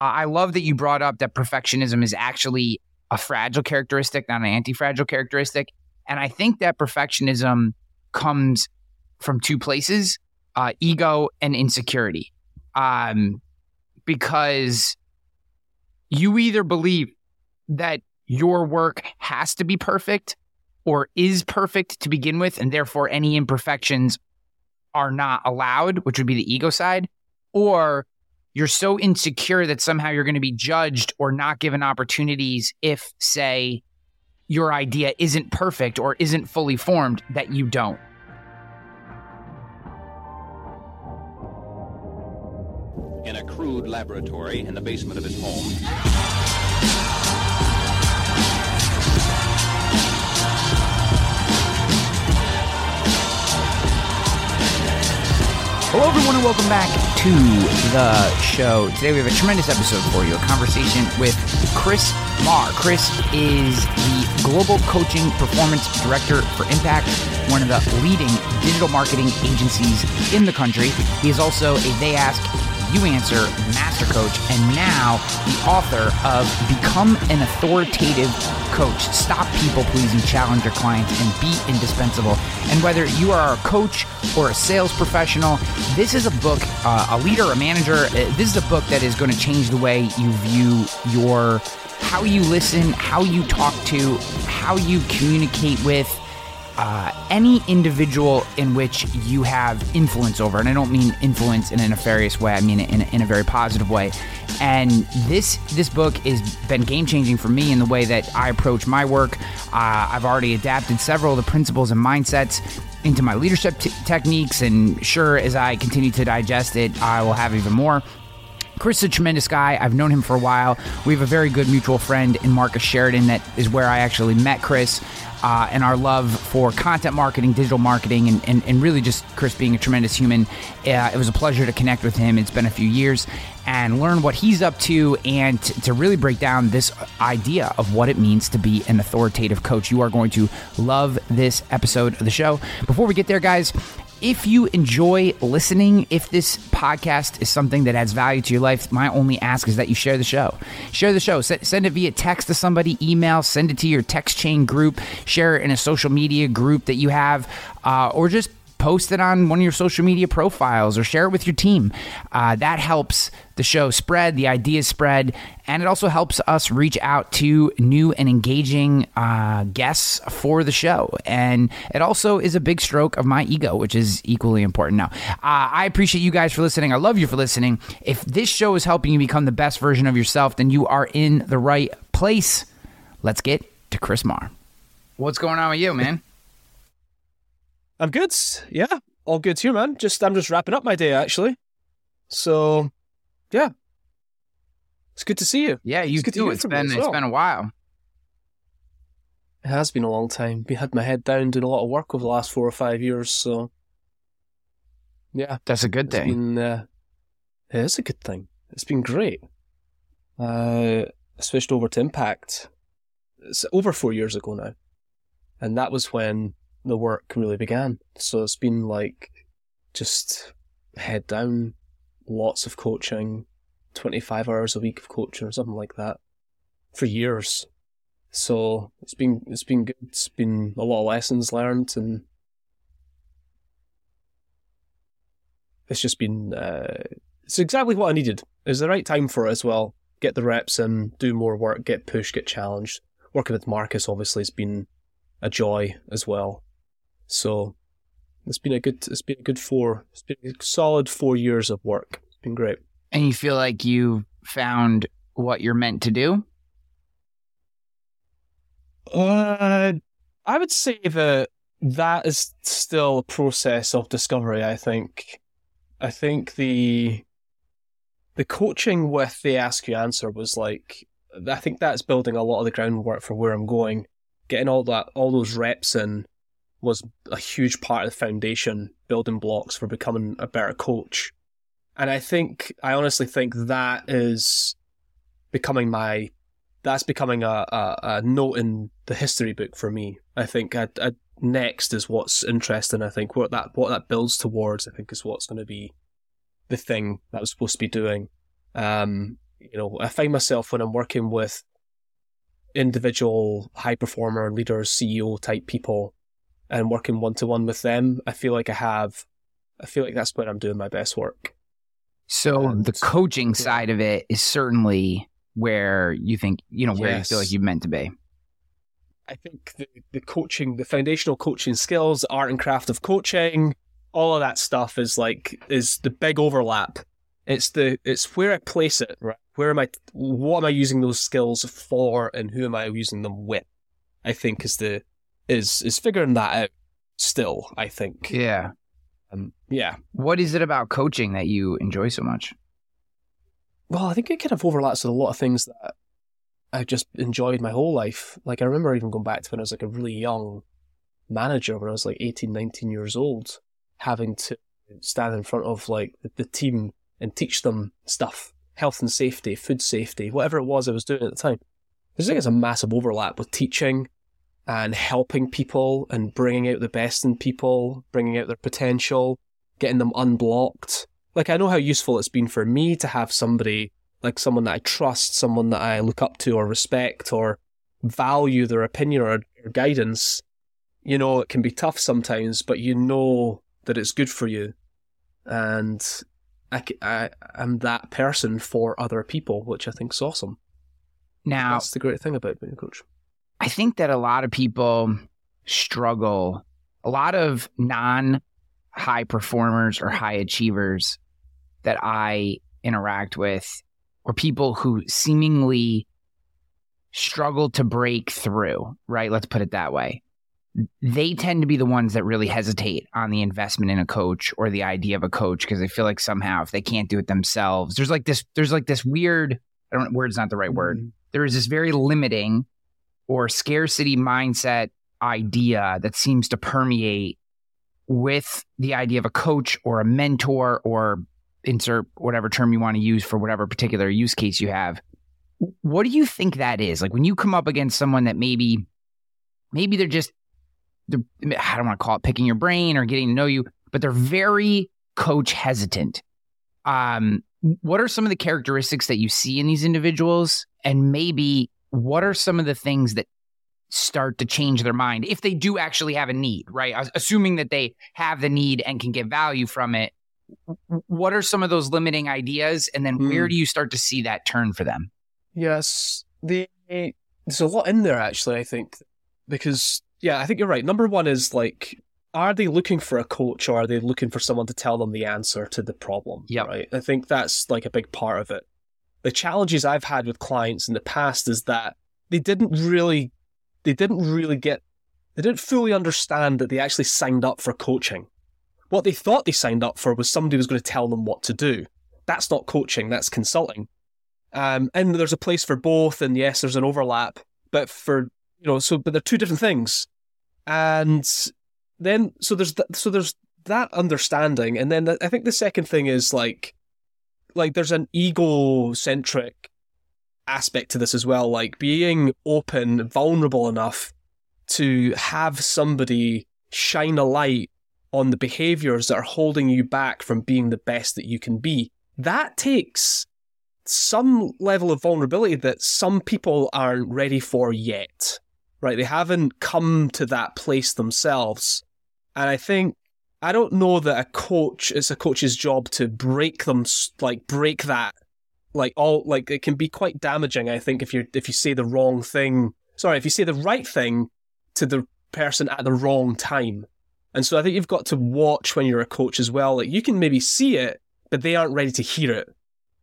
I love that you brought up that perfectionism is actually a fragile characteristic, not an anti fragile characteristic. And I think that perfectionism comes from two places uh, ego and insecurity. Um, because you either believe that your work has to be perfect or is perfect to begin with, and therefore any imperfections are not allowed, which would be the ego side, or you're so insecure that somehow you're going to be judged or not given opportunities if, say, your idea isn't perfect or isn't fully formed that you don't. In a crude laboratory in the basement of his home. Hello, everyone, and welcome back to the show. Today, we have a tremendous episode for you a conversation with Chris Marr. Chris is the Global Coaching Performance Director for Impact, one of the leading digital marketing agencies in the country. He is also a They Ask you Answer Master Coach, and now the author of Become an Authoritative Coach. Stop people pleasing, challenge your clients, and be indispensable. And whether you are a coach or a sales professional, this is a book, uh, a leader, a manager, uh, this is a book that is going to change the way you view your how you listen, how you talk to, how you communicate with uh, any individual in which you have influence over, and I don't mean influence in a nefarious way. I mean in, in a very positive way. And this this book has been game changing for me in the way that I approach my work. Uh, I've already adapted several of the principles and mindsets into my leadership t- techniques, and sure, as I continue to digest it, I will have even more. Chris is a tremendous guy. I've known him for a while. We have a very good mutual friend in Marcus Sheridan that is where I actually met Chris uh, and our love for content marketing, digital marketing, and, and, and really just Chris being a tremendous human. Uh, it was a pleasure to connect with him. It's been a few years and learn what he's up to and t- to really break down this idea of what it means to be an authoritative coach. You are going to love this episode of the show. Before we get there, guys, if you enjoy listening, if this podcast is something that adds value to your life, my only ask is that you share the show. Share the show. send it via text to somebody, email, send it to your text chain group, share it in a social media group that you have, uh, or just post it on one of your social media profiles or share it with your team. Uh, that helps the show spread, the ideas spread, and it also helps us reach out to new and engaging uh, guests for the show. And it also is a big stroke of my ego, which is equally important. Now, uh, I appreciate you guys for listening. I love you for listening. If this show is helping you become the best version of yourself, then you are in the right place. Let's get to Chris Marr. What's going on with you, man? I'm good. Yeah, all good here, man. Just I'm just wrapping up my day actually. So, yeah, it's good to see you. Yeah, you it's too. It's been well. it's been a while. It has been a long time. We had my head down doing a lot of work over the last four or five years. So, yeah, that's a good thing. Been, uh, it is a good thing. It's been great. Uh, I switched over to Impact. It's over four years ago now, and that was when the work really began. So it's been like just head down, lots of coaching, 25 hours a week of coaching or something like that for years. So it's been it's been good. It's been a lot of lessons learned and it's just been uh, it's exactly what I needed. It's the right time for it as well. Get the reps in, do more work, get pushed, get challenged. Working with Marcus obviously has been a joy as well. So it's been a good it's been a good four it's been a solid four years of work. It's been great. And you feel like you found what you're meant to do? Uh, I would say that that is still a process of discovery. I think. I think the the coaching with They Ask You Answer was like I think that's building a lot of the groundwork for where I'm going. Getting all that all those reps in was a huge part of the foundation building blocks for becoming a better coach. And I think, I honestly think that is becoming my, that's becoming a, a, a note in the history book for me. I think I, I, next is what's interesting. I think what that, what that builds towards, I think is what's going to be the thing that I'm supposed to be doing. Um, you know, I find myself when I'm working with individual high performer leaders, CEO type people, and working one to one with them, I feel like I have, I feel like that's when I'm doing my best work. So And- the coaching side of it is certainly where you think, you know, where you feel like you're meant to be. I think the, the coaching, the foundational coaching skills, art and craft of coaching, all of that stuff is like is the big overlap. It's the it's where I place it, right? Where am I? What am I using those skills for, and who am I using them with? I think is the is is figuring that out. Still, I think. Yeah. Um, yeah. What is it about coaching that you enjoy so much? Well, I think it kind of overlaps with a lot of things that I've just enjoyed my whole life. Like, I remember even going back to when I was like a really young manager, when I was like 18, 19 years old, having to stand in front of like the, the team and teach them stuff health and safety, food safety, whatever it was I was doing at the time. I think it's a massive overlap with teaching and helping people and bringing out the best in people, bringing out their potential, getting them unblocked. Like I know how useful it's been for me to have somebody like someone that I trust, someone that I look up to or respect or value their opinion or, or guidance. You know, it can be tough sometimes, but you know that it's good for you. And I, I, am that person for other people, which I think is awesome. Now, That's the great thing about being a coach. I think that a lot of people struggle, a lot of non high performers or high achievers that I interact with, or people who seemingly struggle to break through, right? Let's put it that way. They tend to be the ones that really hesitate on the investment in a coach or the idea of a coach because they feel like somehow if they can't do it themselves, there's like this, there's like this weird, I don't, word's not the right word mm-hmm. there is this very limiting or scarcity mindset idea that seems to permeate with the idea of a coach or a mentor or insert whatever term you want to use for whatever particular use case you have. What do you think that is? Like when you come up against someone that maybe maybe they're just they're, I don't want to call it picking your brain or getting to know you, but they're very coach hesitant. Um, what are some of the characteristics that you see in these individuals and maybe what are some of the things that start to change their mind if they do actually have a need right assuming that they have the need and can get value from it what are some of those limiting ideas and then where Hmm. do you start to see that turn for them Yes, the there's a lot in there actually. I think because yeah, I think you're right. Number one is like, are they looking for a coach or are they looking for someone to tell them the answer to the problem? Yeah. Right. I think that's like a big part of it. The challenges I've had with clients in the past is that they didn't really, they didn't really get, they didn't fully understand that they actually signed up for coaching. What they thought they signed up for was somebody was going to tell them what to do. That's not coaching. That's consulting. Um, and there's a place for both, and yes, there's an overlap, but for you know, so but they're two different things, and then so there's th- so there's that understanding, and then th- I think the second thing is like, like there's an egocentric aspect to this as well, like being open, vulnerable enough to have somebody shine a light on the behaviors that are holding you back from being the best that you can be. That takes some level of vulnerability that some people aren't ready for yet. Right? They haven't come to that place themselves. And I think I don't know that a coach it's a coach's job to break them like break that like all like it can be quite damaging I think if you if you say the wrong thing sorry if you say the right thing to the person at the wrong time. And so I think you've got to watch when you're a coach as well. Like you can maybe see it, but they aren't ready to hear it.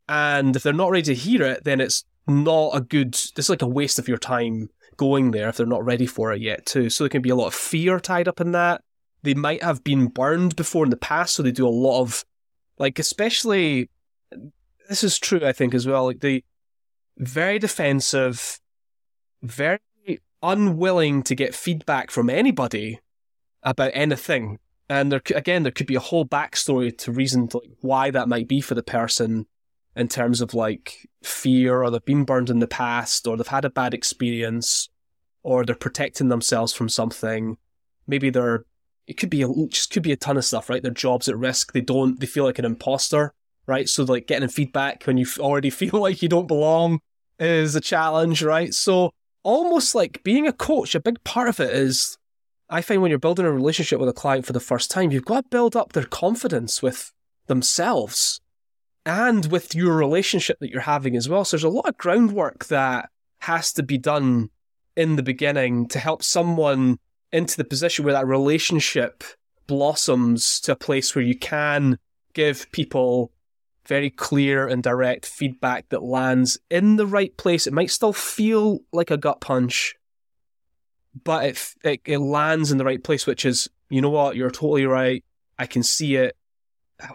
And if they're not ready to hear it, then it's not a good. This is like a waste of your time going there if they're not ready for it yet, too. So there can be a lot of fear tied up in that. They might have been burned before in the past, so they do a lot of, like, especially. This is true, I think, as well. Like the very defensive, very unwilling to get feedback from anybody about anything. And there, again, there could be a whole backstory to reason to, like, why that might be for the person in terms of like fear or they've been burned in the past or they've had a bad experience or they're protecting themselves from something. Maybe they're, it could be a, just could be a ton of stuff, right? Their job's at risk. They don't, they feel like an imposter right? So like getting feedback when you already feel like you don't belong is a challenge, right? So almost like being a coach, a big part of it is I find when you're building a relationship with a client for the first time, you've got to build up their confidence with themselves and with your relationship that you're having as well. So there's a lot of groundwork that has to be done in the beginning to help someone into the position where that relationship blossoms to a place where you can give people very clear and direct feedback that lands in the right place. It might still feel like a gut punch, but it, it, it lands in the right place, which is, you know what, you're totally right. I can see it.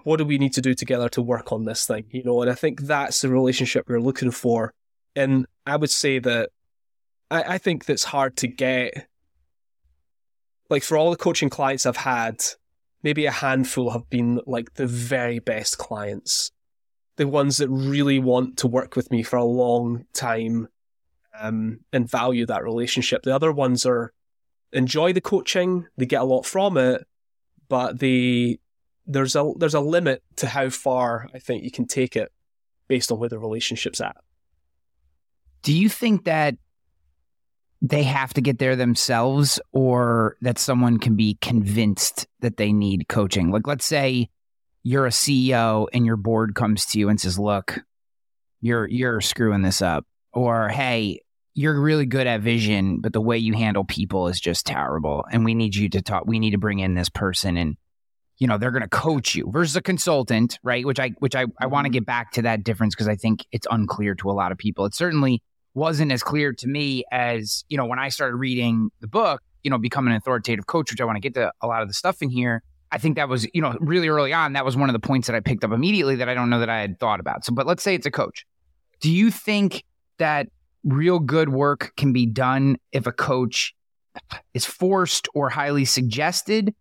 What do we need to do together to work on this thing? You know, and I think that's the relationship we're looking for. And I would say that I, I think that's hard to get. Like for all the coaching clients I've had, maybe a handful have been like the very best clients the ones that really want to work with me for a long time um, and value that relationship. The other ones are enjoy the coaching, they get a lot from it, but they there's a there's a limit to how far I think you can take it based on where the relationship's at. Do you think that they have to get there themselves or that someone can be convinced that they need coaching? Like let's say you're a CEO and your board comes to you and says, "Look, you're you're screwing this up," or "Hey, you're really good at vision, but the way you handle people is just terrible, and we need you to talk. We need to bring in this person and." You know they're going to coach you versus a consultant, right? Which I which I, I want to mm-hmm. get back to that difference because I think it's unclear to a lot of people. It's certainly wasn't as clear to me as you know when I started reading the book. You know, becoming an authoritative coach, which I want to get to a lot of the stuff in here I think that was, you know, really early on, that was one of the points that I picked up immediately that I don't know that I had thought about. So, but let's say it's a coach. Do you think that real good work can be done if a coach is forced or highly suggested?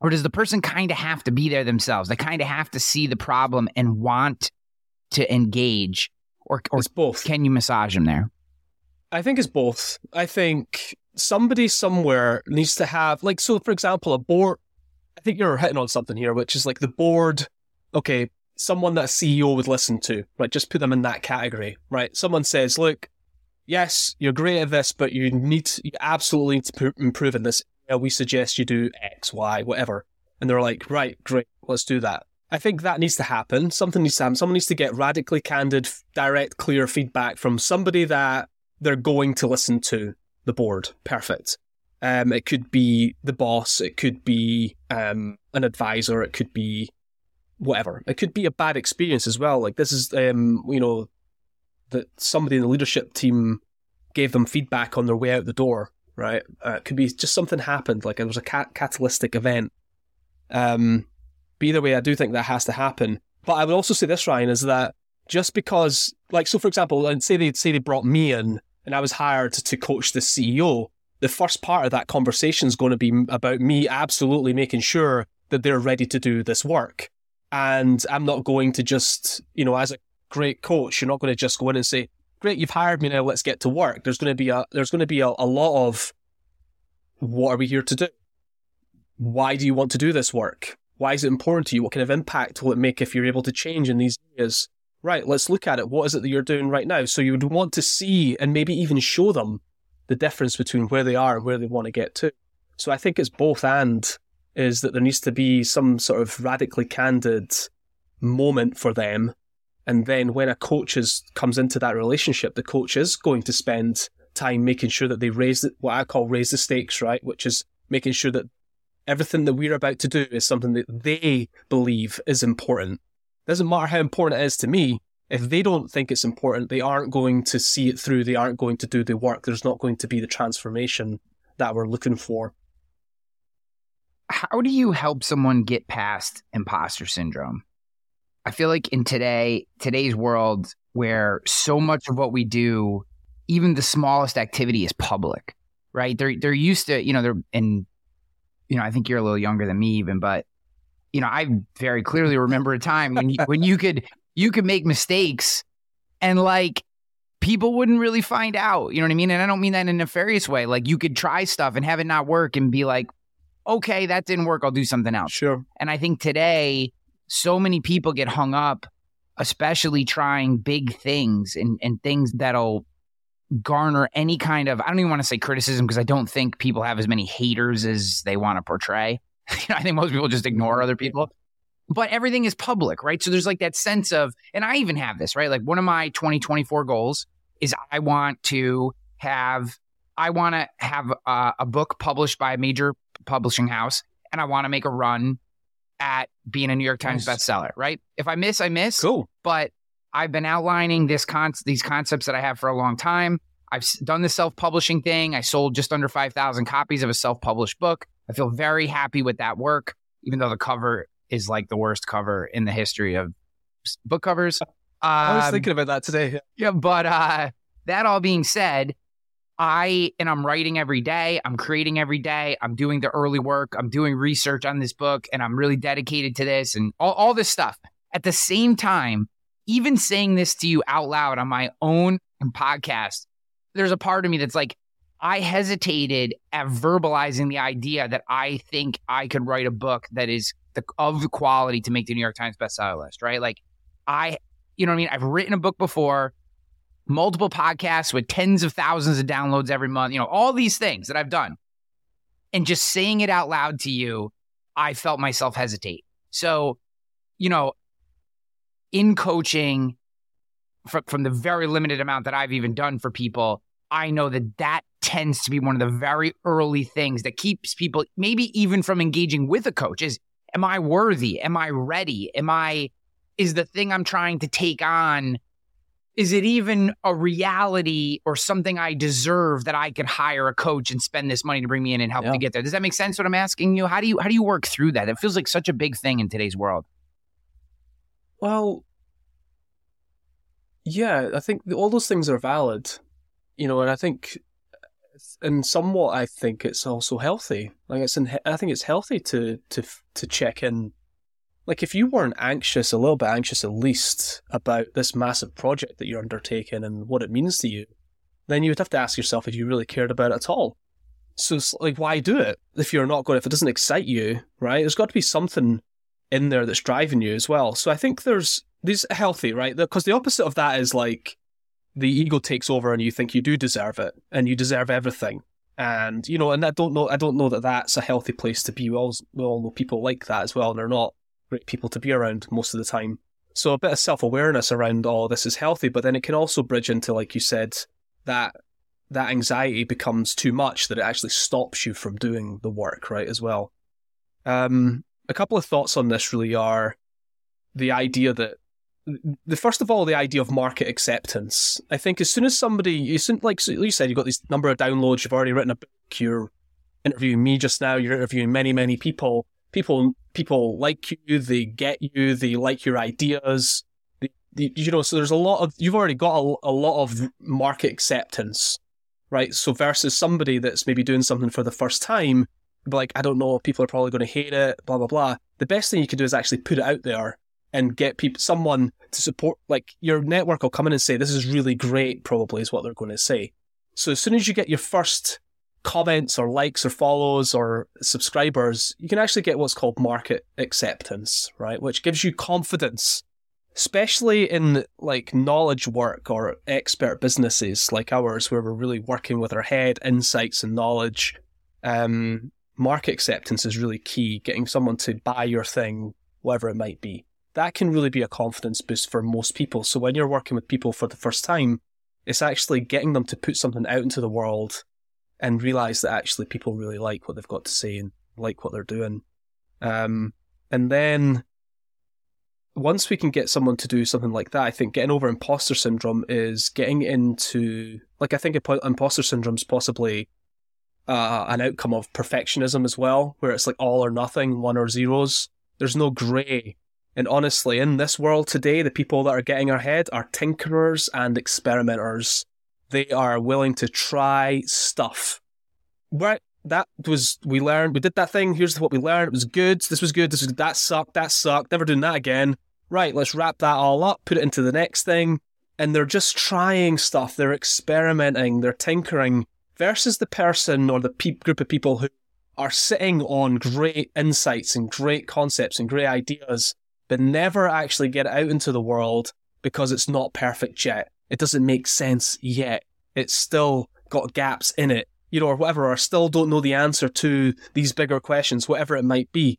Or does the person kind of have to be there themselves? They kind of have to see the problem and want to engage? Or, or it's both. can you massage them there? I think it's both. I think somebody somewhere needs to have, like, so for example, a board, I think you're hitting on something here, which is like the board. Okay, someone that a CEO would listen to, right? Just put them in that category, right? Someone says, "Look, yes, you're great at this, but you need to, you absolutely need to improve in this. We suggest you do X, Y, whatever." And they're like, "Right, great, let's do that." I think that needs to happen. Something needs to happen. Someone needs to get radically candid, direct, clear feedback from somebody that they're going to listen to. The board, perfect. Um, it could be the boss. It could be um, an advisor. It could be whatever. It could be a bad experience as well. Like this is, um, you know, that somebody in the leadership team gave them feedback on their way out the door. Right? Uh, it could be just something happened. Like it was a cat- catalytic event. Um, but either way, I do think that has to happen. But I would also say this, Ryan, is that just because, like, so for example, and say they say they brought me in and I was hired to coach the CEO the first part of that conversation is going to be about me absolutely making sure that they're ready to do this work. And I'm not going to just, you know, as a great coach, you're not going to just go in and say, great, you've hired me now, let's get to work. There's going to be a, there's going to be a, a lot of, what are we here to do? Why do you want to do this work? Why is it important to you? What kind of impact will it make if you're able to change in these areas? Right, let's look at it. What is it that you're doing right now? So you would want to see and maybe even show them the difference between where they are and where they want to get to. So I think it's both and is that there needs to be some sort of radically candid moment for them. And then when a coach is, comes into that relationship, the coach is going to spend time making sure that they raise the, what I call raise the stakes, right? Which is making sure that everything that we're about to do is something that they believe is important. Doesn't matter how important it is to me, if they don't think it's important, they aren't going to see it through. They aren't going to do the work. There's not going to be the transformation that we're looking for. How do you help someone get past imposter syndrome? I feel like in today today's world where so much of what we do, even the smallest activity is public, right? They're they're used to, you know, they're and you know, I think you're a little younger than me even, but you know, I very clearly remember a time when you, when you could you could make mistakes and like people wouldn't really find out. You know what I mean? And I don't mean that in a nefarious way. Like you could try stuff and have it not work and be like, okay, that didn't work. I'll do something else. Sure. And I think today so many people get hung up, especially trying big things and, and things that'll garner any kind of I don't even want to say criticism because I don't think people have as many haters as they want to portray. you know, I think most people just ignore other people. But everything is public, right? So there's like that sense of, and I even have this, right? Like one of my 2024 goals is I want to have, I want to have a, a book published by a major publishing house, and I want to make a run at being a New York Times nice. bestseller, right? If I miss, I miss. Cool. But I've been outlining this con- these concepts that I have for a long time. I've done the self-publishing thing. I sold just under 5,000 copies of a self-published book. I feel very happy with that work, even though the cover is like the worst cover in the history of book covers. Um, I was thinking about that today. Yeah, but uh, that all being said, I and I'm writing every day. I'm creating every day. I'm doing the early work. I'm doing research on this book, and I'm really dedicated to this and all, all this stuff. At the same time, even saying this to you out loud on my own podcast, there's a part of me that's like, I hesitated at verbalizing the idea that I think I could write a book that is the, of the quality to make the New York Times bestseller list, right? Like, I, you know what I mean? I've written a book before, multiple podcasts with tens of thousands of downloads every month, you know, all these things that I've done. And just saying it out loud to you, I felt myself hesitate. So, you know, in coaching, from, from the very limited amount that I've even done for people, I know that that tends to be one of the very early things that keeps people maybe even from engaging with a coach is am I worthy? Am I ready? Am I is the thing I'm trying to take on is it even a reality or something I deserve that I could hire a coach and spend this money to bring me in and help yeah. to get there? Does that make sense what I'm asking you? How do you how do you work through that? It feels like such a big thing in today's world. Well, yeah, I think all those things are valid, you know, and I think, and somewhat, I think it's also healthy. Like it's, in, I think it's healthy to to to check in. Like if you weren't anxious, a little bit anxious at least about this massive project that you're undertaking and what it means to you, then you would have to ask yourself if you really cared about it at all. So, like, why do it if you're not going? If it doesn't excite you, right? There's got to be something in there that's driving you as well. So I think there's these healthy, right? Because the opposite of that is like the ego takes over and you think you do deserve it and you deserve everything. And you know, and I don't know, I don't know that that's a healthy place to be. We all, we all know people like that as well, and they're not great people to be around most of the time. So a bit of self awareness around all oh, this is healthy, but then it can also bridge into, like you said, that that anxiety becomes too much that it actually stops you from doing the work, right? As well. Um, a couple of thoughts on this really are the idea that the first of all, the idea of market acceptance. I think as soon as somebody, you soon, like you said, you've got this number of downloads, you've already written a book, you're interviewing me just now, you're interviewing many, many people. People, people like you, they get you, they like your ideas. They, they, you know, so there's a lot of, you've already got a, a lot of market acceptance, right? So versus somebody that's maybe doing something for the first time, but like, I don't know, people are probably going to hate it, blah, blah, blah. The best thing you can do is actually put it out there and get people, someone to support, like your network will come in and say, this is really great, probably is what they're going to say. So as soon as you get your first comments or likes or follows or subscribers, you can actually get what's called market acceptance, right? Which gives you confidence, especially in like knowledge work or expert businesses like ours, where we're really working with our head, insights and knowledge. Um, market acceptance is really key, getting someone to buy your thing, whatever it might be. That can really be a confidence boost for most people. So when you're working with people for the first time, it's actually getting them to put something out into the world and realize that actually people really like what they've got to say and like what they're doing. Um, and then once we can get someone to do something like that, I think getting over imposter syndrome is getting into like I think imposter syndrome is possibly uh, an outcome of perfectionism as well, where it's like all or nothing, one or zeros. There's no grey. And honestly, in this world today, the people that are getting ahead are tinkerers and experimenters. They are willing to try stuff. Right? That was, we learned, we did that thing. Here's what we learned. It was good. This was good. This was, that sucked. That sucked. Never doing that again. Right. Let's wrap that all up, put it into the next thing. And they're just trying stuff. They're experimenting. They're tinkering versus the person or the pe- group of people who are sitting on great insights and great concepts and great ideas but never actually get out into the world because it's not perfect yet. It doesn't make sense yet. It's still got gaps in it, you know, or whatever, or still don't know the answer to these bigger questions, whatever it might be.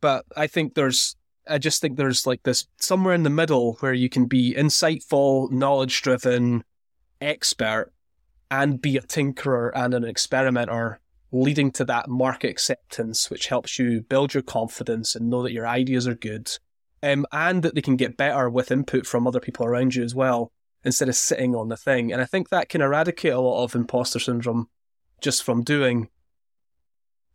But I think there's, I just think there's like this somewhere in the middle where you can be insightful, knowledge driven, expert, and be a tinkerer and an experimenter, leading to that market acceptance, which helps you build your confidence and know that your ideas are good. Um, and that they can get better with input from other people around you as well instead of sitting on the thing. And I think that can eradicate a lot of imposter syndrome just from doing.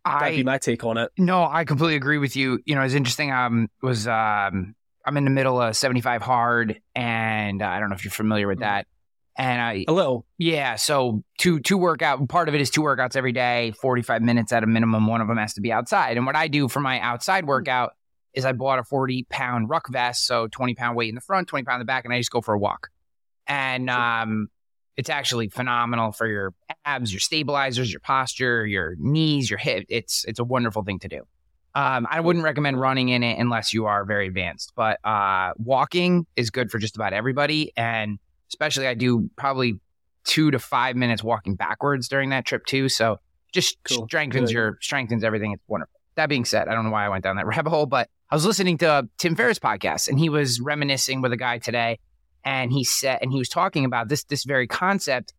That'd be my take on it. no, I completely agree with you. You know, it's interesting. Um, was um, I'm in the middle of 75 hard, and uh, I don't know if you're familiar with Mhm. that. And I, A little. Yeah, so two two workout part of it is two workouts every day, 45 minutes at a minimum. One of them has to be outside. And what I do for my outside workout is I bought a 40 pound ruck vest, so 20 pound weight in the front, 20 pound in the back, and I just go for a walk. And um, it's actually phenomenal for your abs, your stabilizers, your posture, your knees, your hip. It's it's a wonderful thing to do. Um, I wouldn't recommend running in it unless you are very advanced, but uh, walking is good for just about everybody. And especially, I do probably two to five minutes walking backwards during that trip too. So just Cool. strengthens Good. your strengthens everything. It's wonderful. That being said, I don't know why I went down that rabbit hole, but I was listening to uh, Tim Ferriss podcast and he was reminiscing with a guy today, and he said and he was talking about this this very concept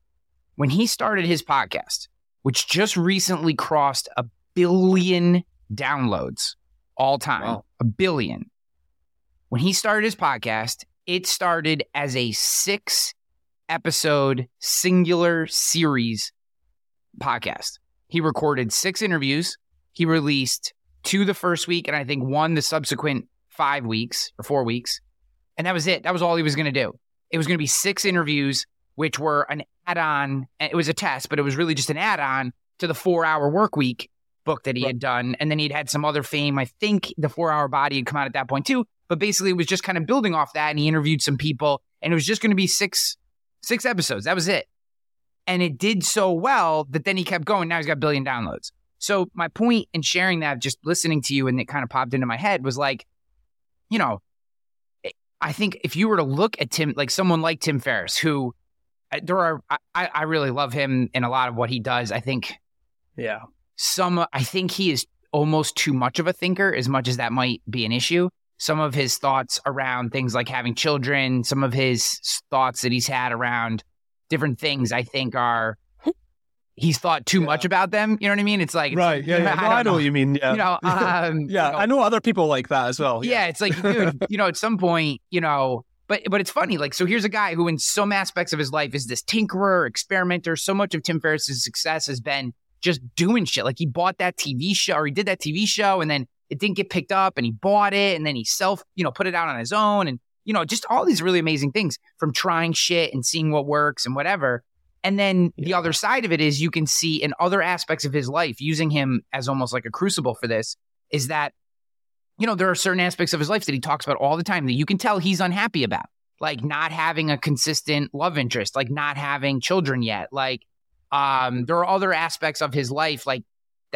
when he started his podcast, which just recently crossed a billion downloads all time. Wow. A billion. When he started his podcast, it started as a six episode singular series podcast. He recorded six interviews. He released two the first week, and I think one the subsequent five weeks or four weeks. And that was it. That was all he was going to do. It was going to be six interviews, which were an add on. It was a test, but it was really just an add on to the four hour work week book that he had done. And then he'd had some other fame. I think the four hour body had come out at that point too. But basically, it was just kind of building off that. And he interviewed some people, and it was just going to be six six episodes. That was it. And it did so well that then he kept going. Now he's got a billion downloads. So my point in sharing that, just listening to you, and it kind of popped into my head was like, you know, I think if you were to look at Tim, like someone like Tim Ferriss, who uh, there are, I, I really love him in a lot of what he does. I think Yeah. some, I think he is almost too much of a thinker, as much as that might be an issue. Some of his thoughts around things like having children, some of his thoughts that he's had around different things, I think are he's thought too Yeah. much about them. You know what I mean? It's like, Right. Yeah. yeah. I No, I, know know. what you mean. Yeah. you know, um, yeah. you know, I know other people like that as well. yeah, it's like, dude, you know, at some point, you know, but but it's funny. Like, so here's a guy who, in some aspects of his life, is this tinkerer, experimenter. So much of Tim Ferriss's success has been just doing shit. Like, he bought that TV show, or he did that TV show, and then it didn't get picked up, and he bought it, and then he self, you know, put it out on his own, and you know, just all these really amazing things from trying shit and seeing what works and whatever. And then the other side of it is you can see in other aspects of his life, using him as almost like a crucible for this, is that you know, there are certain aspects of his life that he talks about all the time that you can tell he's unhappy about, like not having a consistent love interest, like not having children yet. Like, um, there are other aspects of his life, like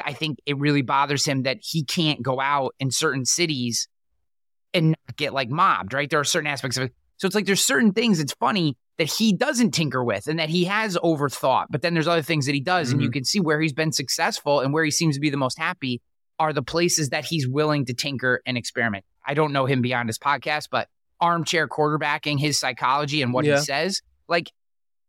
I think it really bothers him that he can't go out in certain cities and not get like mobbed, right? There are certain aspects of it. So it's like there's certain things it's funny that he doesn't tinker with and that he has overthought, but then there's other things that he does, and you mm-hmm. can see where he's been successful and where he seems to be the most happy are the places that he's willing to tinker and experiment. I don't know him beyond his podcast, but armchair quarterbacking, his psychology and what Yeah. he says, like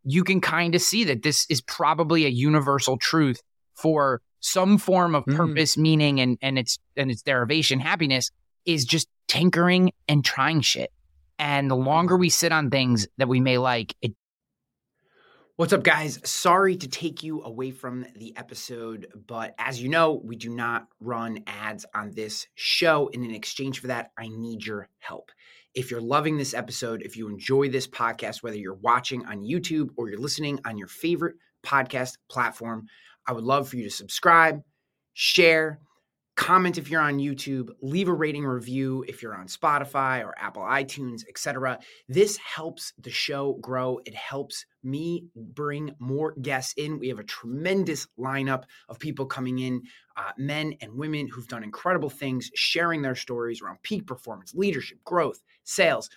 you can kind of see that this is probably a universal truth for some form of Mhm. purpose, meaning, and and its and its derivation, happiness is just tinkering and trying shit. And the longer we sit on things that we may like, it What's up, guys? Sorry to take you away from the episode, but as you know, we do not run ads on this show. And in exchange for that, I need your help. If you're loving this episode, if you enjoy this podcast, whether you're watching on YouTube or you're listening on your favorite podcast platform, I would love for you to subscribe, share, comment if you're on YouTube, leave a rating review if you're on Spotify or Apple iTunes, etc. This helps the show grow. It helps me bring more guests in. We have a tremendous lineup of people coming in, uh, men and women who've done incredible things, sharing their stories around peak performance, leadership, growth, sales,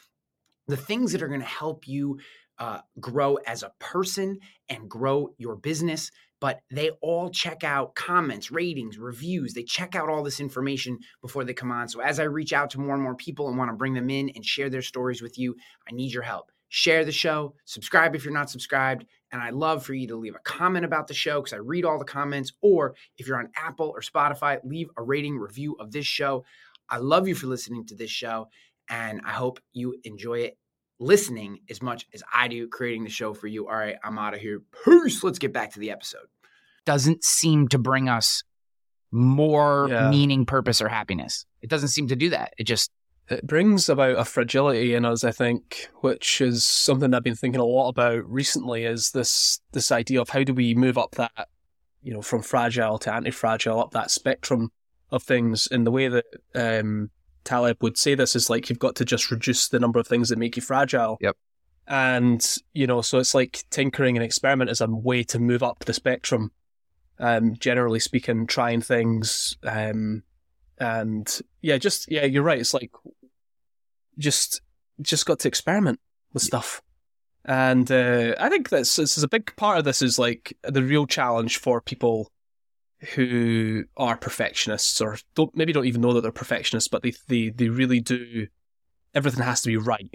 the things that are going to help you uh, grow as a person and grow your business. But they all check out comments, ratings, reviews. They check out all this information before they come on. So as I reach out to more and more people and want to bring them in and share their stories with you, I need your help. Share the show, subscribe if you're not subscribed, and I'd love for you to leave a comment about the show because I read all the comments. Or if you're on Apple or Spotify, leave a rating review of this show. I love you for listening to this show, and I hope you enjoy it listening as much as I do creating the show for you. All right, I'm out of here. Peace. Let's get back to the episode. Doesn't seem to bring us more Yeah. meaning, purpose, or happiness. It doesn't seem to do that. It just it brings about a fragility in us, I think, which is something I've been thinking a lot about recently. Is this this idea of how do we move up that, you know, from fragile to anti-fragile, up that spectrum of things in the way that um, Taleb would say this is like you've got to just reduce the number of things that make you fragile. Yep. And you know, so it's like tinkering and experiment is a way to move up the spectrum. Um, generally speaking, trying things, um, and yeah, just yeah, you're right. It's like just just got to experiment with stuff, and uh, I think that's this is a big part of this is like the real challenge for people who are perfectionists or don't maybe don't even know that they're perfectionists, but they they they really do. Everything has to be right.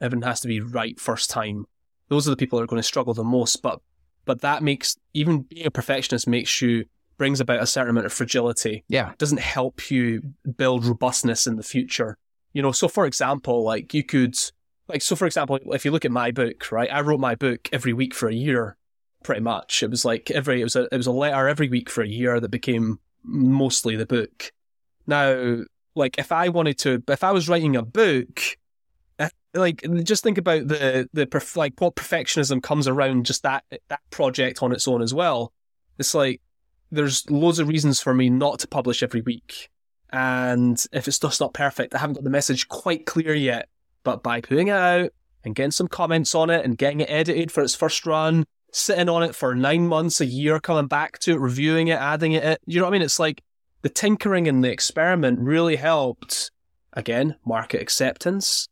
Everything has to be right first time. Those are the people that are going to struggle the most. But but that makes even being a perfectionist makes you brings about a certain amount of fragility yeah, doesn't help you build robustness in the future. You know, so for example, like you could, like, so for example, if you look at my book, right, I wrote my book every week for a year, pretty much. It was like every, it was a, it was a letter every week for a year that became mostly the book. Now, like, if I wanted to, if I was writing a book, like, just think about the, the, perf- like, what perfectionism comes around just that, that project on its own as well. It's like, there's loads of reasons for me not to publish every week. And if it's just not perfect, I haven't got the message quite clear yet. But by putting it out and getting some comments on it and getting it edited for its first run, sitting on it for nine months, a year, coming back to it, reviewing it, adding it, you know what I mean? It's like the tinkering and the experiment really helped, again, market acceptance.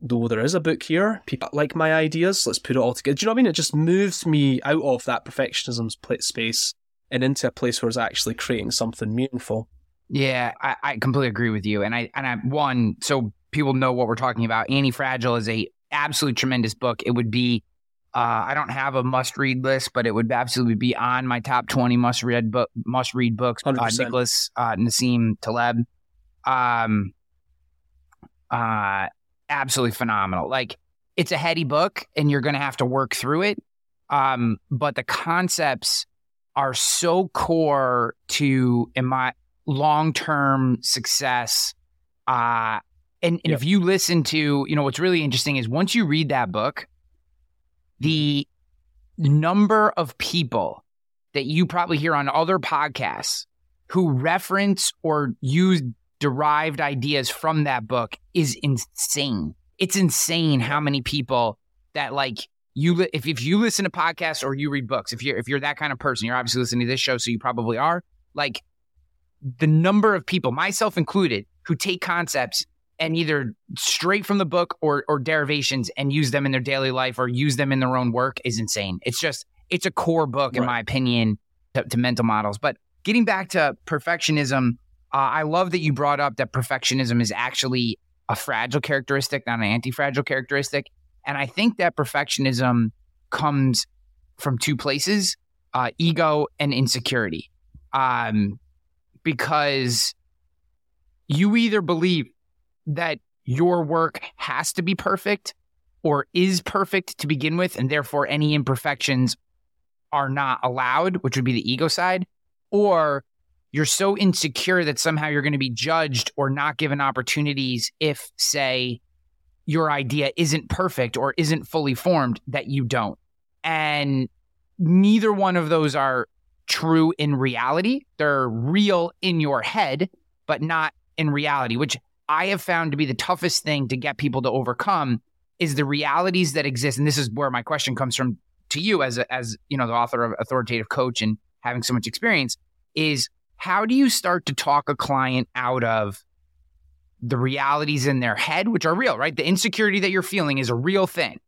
Though there is a book here, people like my ideas, let's put it all together. Do you know what I mean? It just moves me out of that perfectionism space and into a place where it's actually creating something meaningful. Yeah, I, I completely agree with you. And I and I one, so people know what we're talking about. Anti Fragile is a absolutely tremendous book. It would be uh, I don't have a must read list, but it would absolutely be on my top twenty must read book must read books. Uh, Nicholas uh, Nassim Taleb, um, uh, absolutely phenomenal. Like it's a heady book, and you're going to have to work through it. Um, but the concepts are so core to in my long term success. Uh, and, and Yep. if you listen to, you know, what's really interesting is once you read that book, the number of people that you probably hear on other podcasts who reference or use derived ideas from that book is insane. It's insane how many people that like you li- if if you listen to podcasts or you read books, if you're if you're that kind of person, you're obviously listening to this show, so you probably are. Like the number of people, myself included, who take concepts and either straight from the book or or derivations and use them in their daily life or use them in their own work is insane. It's just it's a core book in Right. my opinion to, to mental models. But getting back to perfectionism, uh, I love that you brought up that perfectionism is actually a fragile characteristic, not an anti-fragile characteristic. And I think that perfectionism comes from two places: uh, ego and insecurity. Um, because you either believe that your work has to be perfect or is perfect to begin with, and therefore any imperfections are not allowed, which would be the ego side, or you're so insecure that somehow you're going to be judged or not given opportunities if, say, your idea isn't perfect or isn't fully formed that you don't. And neither one of those are true in reality. They're real in your head, but not in reality, which I have found to be the toughest thing to get people to overcome is the realities that exist. And this is where my question comes from to you as a, as you know the author of authoritative coach and having so much experience is how do you start to talk a client out of the realities in their head which are real right? The insecurity that you're feeling is a real thing.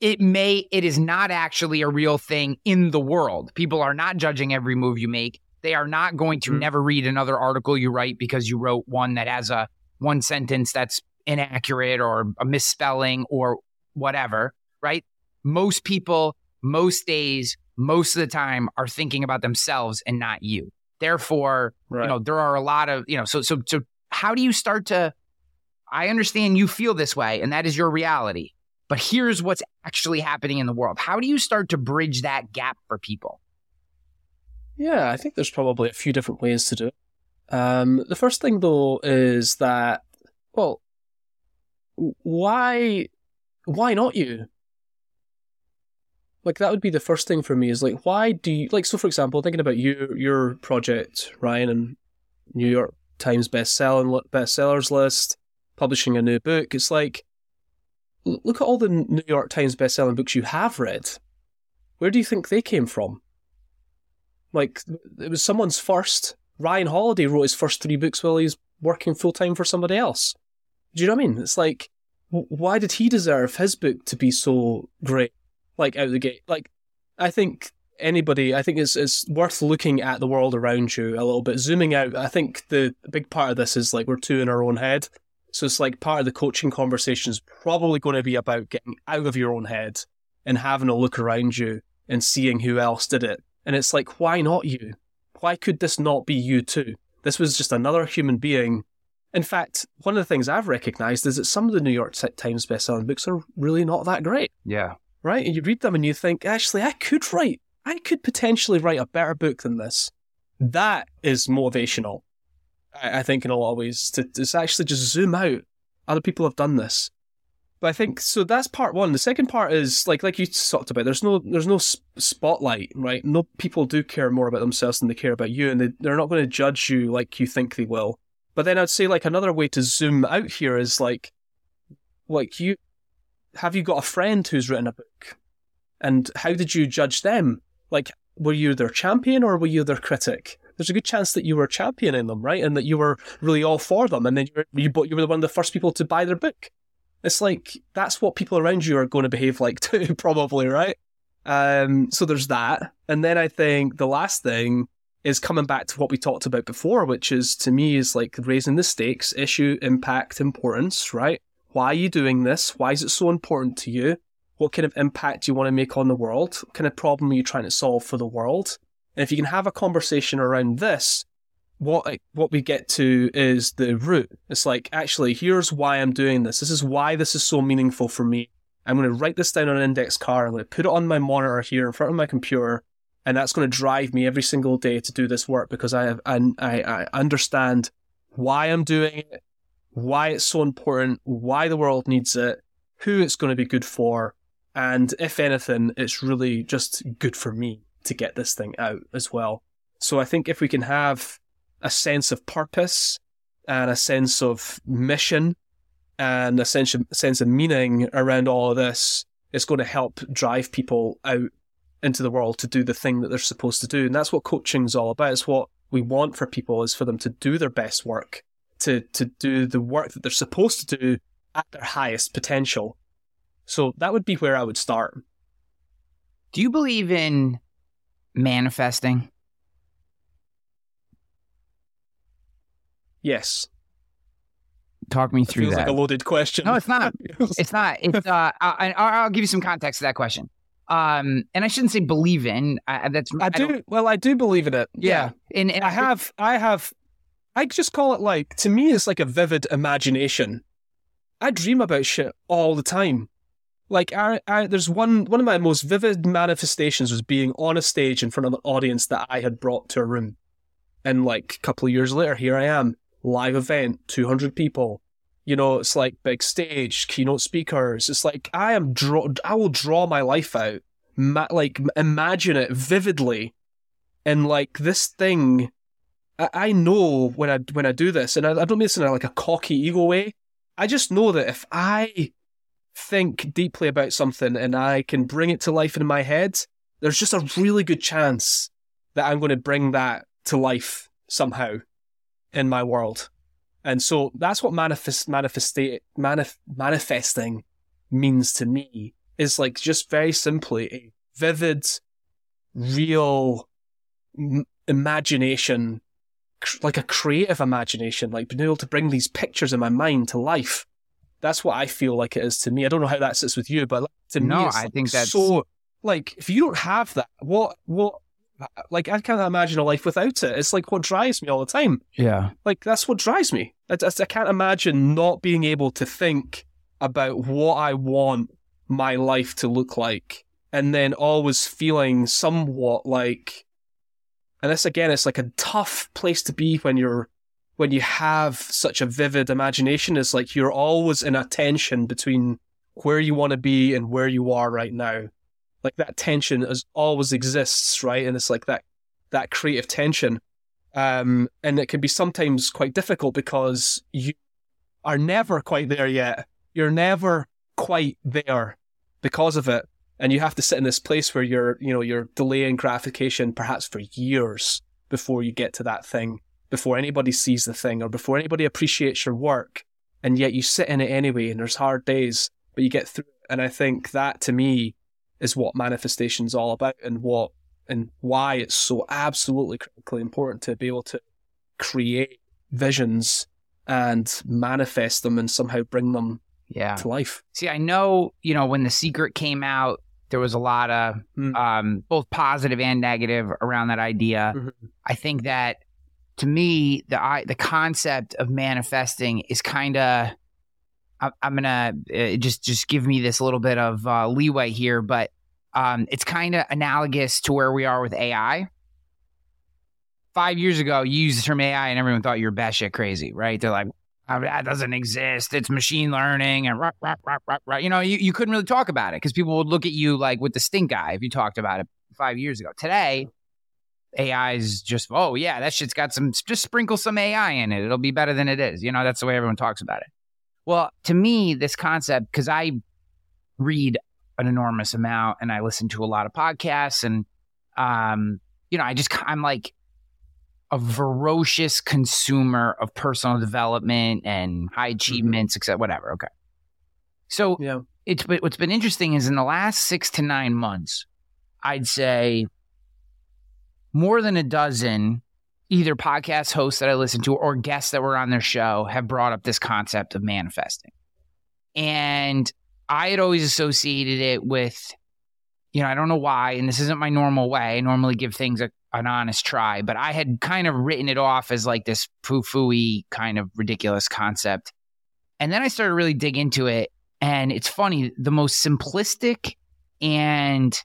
It may it is not actually a real thing in the world. People are not judging every move you make. They are not going to mm-hmm. never read another article you write because you wrote one that has a one sentence that's inaccurate or a misspelling or whatever right? Most people most days most of the time are thinking about themselves and not you therefore right. you know there are a lot of you know so so so how do you start to I understand you feel this way and that is your reality. But here's what's actually happening in the world. How do you start to bridge that gap for people? Yeah, I think there's probably a few different ways to do it. Um, the first thing, though, is that, well, why, why not you? Like that would be the first thing for me. Is like, why do you like? So, for example, thinking about you, your project, Ryan, and New York Times best-selling bestsellers list, publishing a new book. It's like, look at all the New York Times best-selling books you have read. Where do you think they came from? Like, it was someone's first. Ryan Holiday wrote his first three books while he's working full time for somebody else. Do you know what I mean? It's like, why did he deserve his book to be so great? Like, out the gate. Like, I think anybody, I think it's it's worth looking at the world around you a little bit, zooming out. I think the, big part of this is like we're two in our own head. So it's like part of the coaching conversation is probably going to be about getting out of your own head and having a look around you and seeing who else did it. And it's like, why not you? Why could this not be you too? This was just another human being. In fact, one of the things I've recognized is that some of the New York Times bestselling books are really not that great. Yeah. Right? And you read them and you think, actually, I could write I could potentially write a better book than this. That is motivational, I, I think, in a lot of ways, to, to actually just zoom out. Other people have done this. But I think so. That's part one. The second part is like like you talked about. There's no there's no spotlight, right? No people do care more about themselves than they care about you, and they they're not going to judge you like you think they will. But then I'd say like another way to zoom out here is like, like you have you got a friend who's written a book, and how did you judge them? Like, were you their champion or were you their critic? There's a good chance that you were championing them, right? And that you were really all for them. And then you were, you, you were one of the first people to buy their book. It's like, that's what people around you are going to behave like too, probably, right? Um, so there's that. And then I think the last thing is coming back to what we talked about before, which is to me is like raising the stakes, issue, impact, importance, right? Why are you doing this? Why is it so important to you? What kind of impact do you want to make on the world? What kind of problem are you trying to solve for the world? And if you can have a conversation around this, what what we get to is the root. It's like, actually, here's why I'm doing this. This is why this is so meaningful for me. I'm going to write this down on an index card. I'm going to put it on my monitor here in front of my computer, and that's going to drive me every single day to do this work because I have I, I understand why I'm doing it, why it's so important, why the world needs it, who it's going to be good for, and if anything, it's really just good for me to get this thing out as well. So I think if we can have a sense of purpose and a sense of mission and a sense of, sense of meaning around all of this, it's going to help drive people out into the world to do the thing that they're supposed to do. And that's what coaching is all about. It's what we want for people is for them to do their best work, to, to do the work that they're supposed to do at their highest potential. So that would be where I would start. Do you believe in manifesting? Yes. Talk me through feels that. Like a loaded question. No, it's not. it's not. It's. Uh, I, I'll give you some context to that question. Um, and I shouldn't say believe in. I, that's. I, I do. Well, I do believe in it. Yeah. yeah. And, and I have. I have. I just call it like to me, it's like a vivid imagination. I dream about shit all the time. Like, I, I, there's one one of my most vivid manifestations was being on a stage in front of an audience that I had brought to a room, and like a couple of years later, here I am, live event, 200 people. You know, it's like big stage, keynote speakers. It's like I am draw. I will draw my life out, ma- like imagine it vividly, and like this thing I, I know when I when I do this, and I, I don't mean this in a, like a cocky ego way. I just know that if I think deeply about something and I can bring it to life in my head, there's just a really good chance that I'm going to bring that to life somehow in my world. And so that's what manifest, manifestate, manif- manifesting means to me is like just very simply a vivid, real m- imagination, like a creative imagination, like being able to bring these pictures in my mind to life. That's what I feel like it is to me. I don't know how that sits with you, but to No, me, it's I like think that's- so. Like, if you don't have that, what, what, like, I can't imagine a life without it. It's like what drives me all the time. Yeah. Like that's what drives me. I, I, I can't imagine not being able to think about what I want my life to look like, and then always feeling somewhat like. And this again, it's like a tough place to be when you're when you have such a vivid imagination. It's like you're always in a tension between where you want to be and where you are right now. Like that tension is always exists, right? And it's like that that creative tension um, and it can be sometimes quite difficult because you are never quite there yet. You're never quite there because of it, and you have to sit in this place where you're, you know, you're delaying gratification perhaps for years before you get to that thing, before anybody sees the thing, or before anybody appreciates your work, and yet you sit in it anyway. And there's hard days, but you get through. it. And I think that to me is what manifestation's all about, and what and why it's so absolutely critically important to be able to create visions and manifest them and somehow bring them Yeah. to life. See, I know, you know, when The Secret came out, there was a lot of Mm. um, both positive and negative around that idea. Mhm. I think that to me, the I, the concept of manifesting is kind of. I'm gonna uh, just just give me this little bit of uh, leeway here, but um, it's kind of analogous to where we are with AI. Five years ago, you used the term AI, and everyone thought you were batshit crazy, right? They're like, "Oh, that doesn't exist. It's machine learning and rah, rah, rah, rah, rah. you know, you, you couldn't really talk about it because people would look at you like with the stink eye if you talked about it five years ago. Today, AI is just, oh yeah, that shit's got some, just sprinkle some AI in it. It'll be better than it is. You know, that's the way everyone talks about it. Well, to me, this concept, because I read an enormous amount and I listen to a lot of podcasts and, um, you know, I just, I'm like, a ferocious consumer of personal development and high mm-hmm. achievements, etc. Whatever. Okay. So Yeah. it's but what's been interesting is in the last six to nine months, I'd say more than a dozen either podcast hosts that I listen to or guests that were on their show have brought up this concept of manifesting. And I had always associated it with, you know, I don't know why, and this isn't my normal way. I normally give things a, an honest try, but I had kind of written it off as like this foo fooey kind of ridiculous concept. And then I started really dig into it. And it's funny, the most simplistic and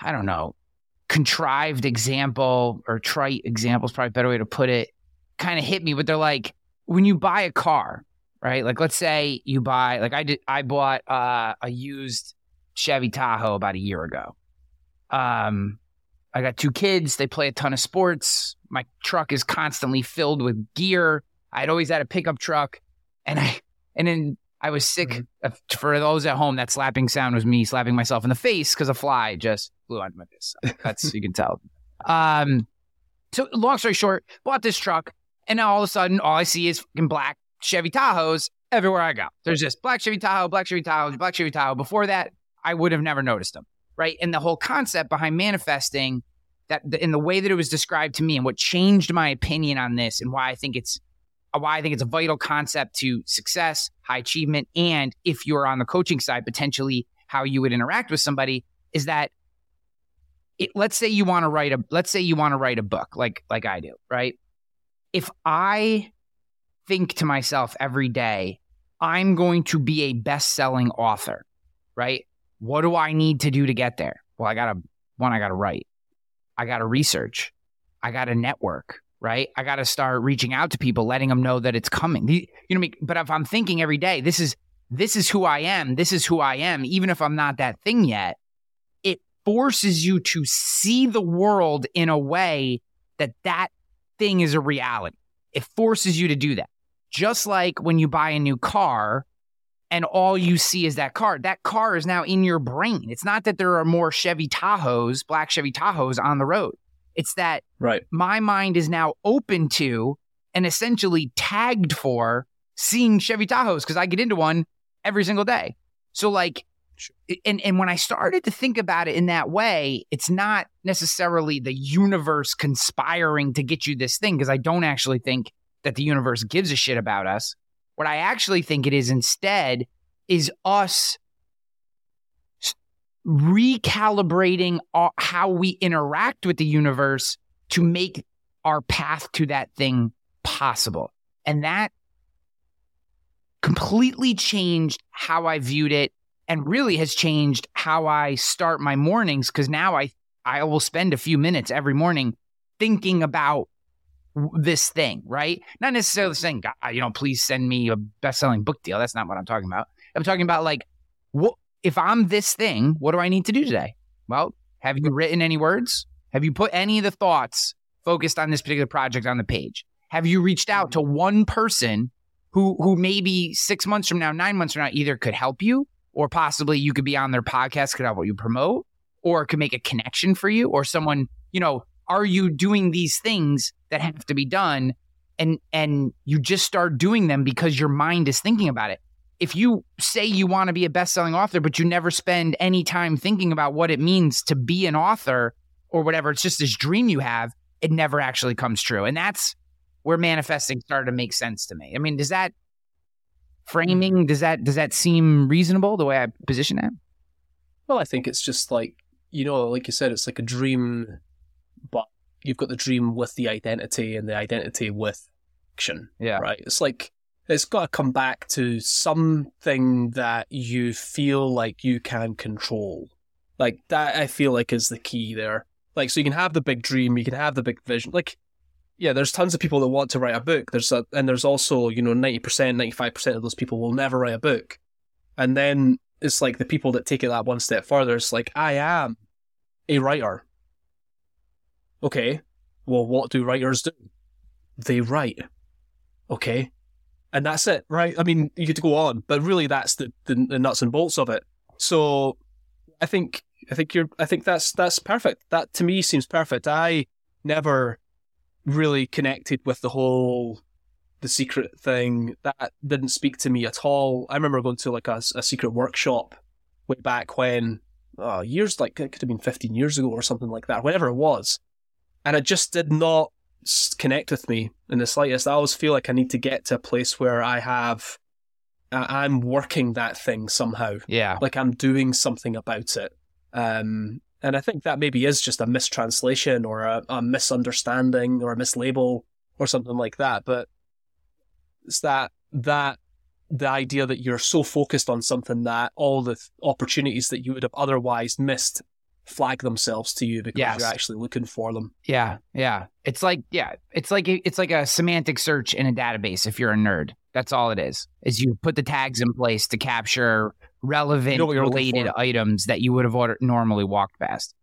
I don't know, contrived example or trite example is probably a better way to put it, kind of hit me. But they're like, when you buy a car, right? Like, let's say you buy, like I did, I bought uh, a used Chevy Tahoe about a year ago. Um, I got two kids. They play a ton of sports. My truck is constantly filled with gear. I'd always had a pickup truck, and I and then I was sick. of- For those at home, that slapping sound was me slapping myself in the face because a fly just flew onto my face. That's you can tell. Um, so long story short, bought this truck, and now all of a sudden, all I see is fucking black Chevy Tahoes everywhere I go. There's just black Chevy Tahoe, black Chevy Tahoe, black Chevy Tahoe. Before that, I would have never noticed them, right? And the whole concept behind manifesting that in the way that it was described to me and what changed my opinion on this and why I think it's why I think it's a vital concept to success, high achievement, and if you're on the coaching side, potentially how you would interact with somebody is that it, let's say you want to write a let's say you want to write a book like like I do, right? If I think to myself every day, I'm going to be a best-selling author, right? What do I need to do to get there? Well, I got to one I got to write. I got to research. I got to network, right? I got to start reaching out to people, letting them know that it's coming. You know, I mean? but if I'm thinking every day, this is this is who I am. This is who I am, even if I'm not that thing yet. It forces you to see the world in a way that that thing is a reality. It forces you to do that. Just like when you buy a new car and all you see is that car, that car is now in your brain. It's not that there are more Chevy Tahoes, black Chevy Tahoes on the road. It's that Right. my mind is now open to and essentially tagged for seeing Chevy Tahoes because I get into one every single day. So like and and when I started to think about it in that way, it's not necessarily the universe conspiring to get you this thing because I don't actually think that the universe gives a shit about us. What I actually think it is instead is us recalibrating how we interact with the universe to make our path to that thing possible. And that completely changed how I viewed it and really has changed how I start my mornings because now I I will spend a few minutes every morning thinking about this thing, right? Not necessarily saying, God, you know, please send me a best-selling book deal. That's not what I'm talking about. I'm talking about like, what if I'm this thing? What do I need to do today? Well, have you written any words? Have you put any of the thoughts focused on this particular project on the page? Have you reached out to mm-hmm. one person who who maybe six months from now, nine months from now, either could help you or possibly you could be on their podcast, could help you promote, or could make a connection for you, or someone, you know, are you doing these things that have to be done? And and you just start doing them because your mind is thinking about it. If you say you want to be a best-selling author, but you never spend any time thinking about what it means to be an author or whatever, it's just this dream you have, it never actually comes true. And that's where manifesting started to make sense to me. I mean, does that framing does that does that seem reasonable the way I position it? Well, I think it's just like you know, like you said, it's like a dream, but you've got the dream with the identity and the identity with action. Yeah. Right. It's like it's got to come back to something that you feel like you can control. Like that, I feel like is the key there. Like, so you can have the big dream, you can have the big vision. Like, yeah, there's tons of people that want to write a book. There's a, and there's also, you know, 90%, 95% of those people will never write a book. And then it's like the people that take it that one step further. It's like, I am a writer. Okay. Well, what do writers do? They write. Okay. And that's it, right? I mean, you could go on, but really that's the, the, the nuts and bolts of it. So I think I think you're I think that's that's perfect. That to me seems perfect. I never really connected with the whole the secret thing. That didn't speak to me at all. I remember going to like a, a secret workshop way back when oh, years like it could have been 15 years ago or something like that, whatever it was. And it just did not connect with me in the slightest. I always feel like I need to get to a place where I have, I'm working that thing somehow. Yeah. Like I'm doing something about it. Um, and I think that maybe is just a mistranslation or a, a misunderstanding or a mislabel or something like that. But it's that, that, the idea that you're so focused on something that all the th- opportunities that you would have otherwise missed flag themselves to you because Yes. you're actually looking for them. Yeah, yeah. It's like yeah, it's like it's like a semantic search in a database. If you're a nerd, that's all it is. Is you put the tags in place to capture relevant, You know what you're looking related items that you would have ordered, normally walked past.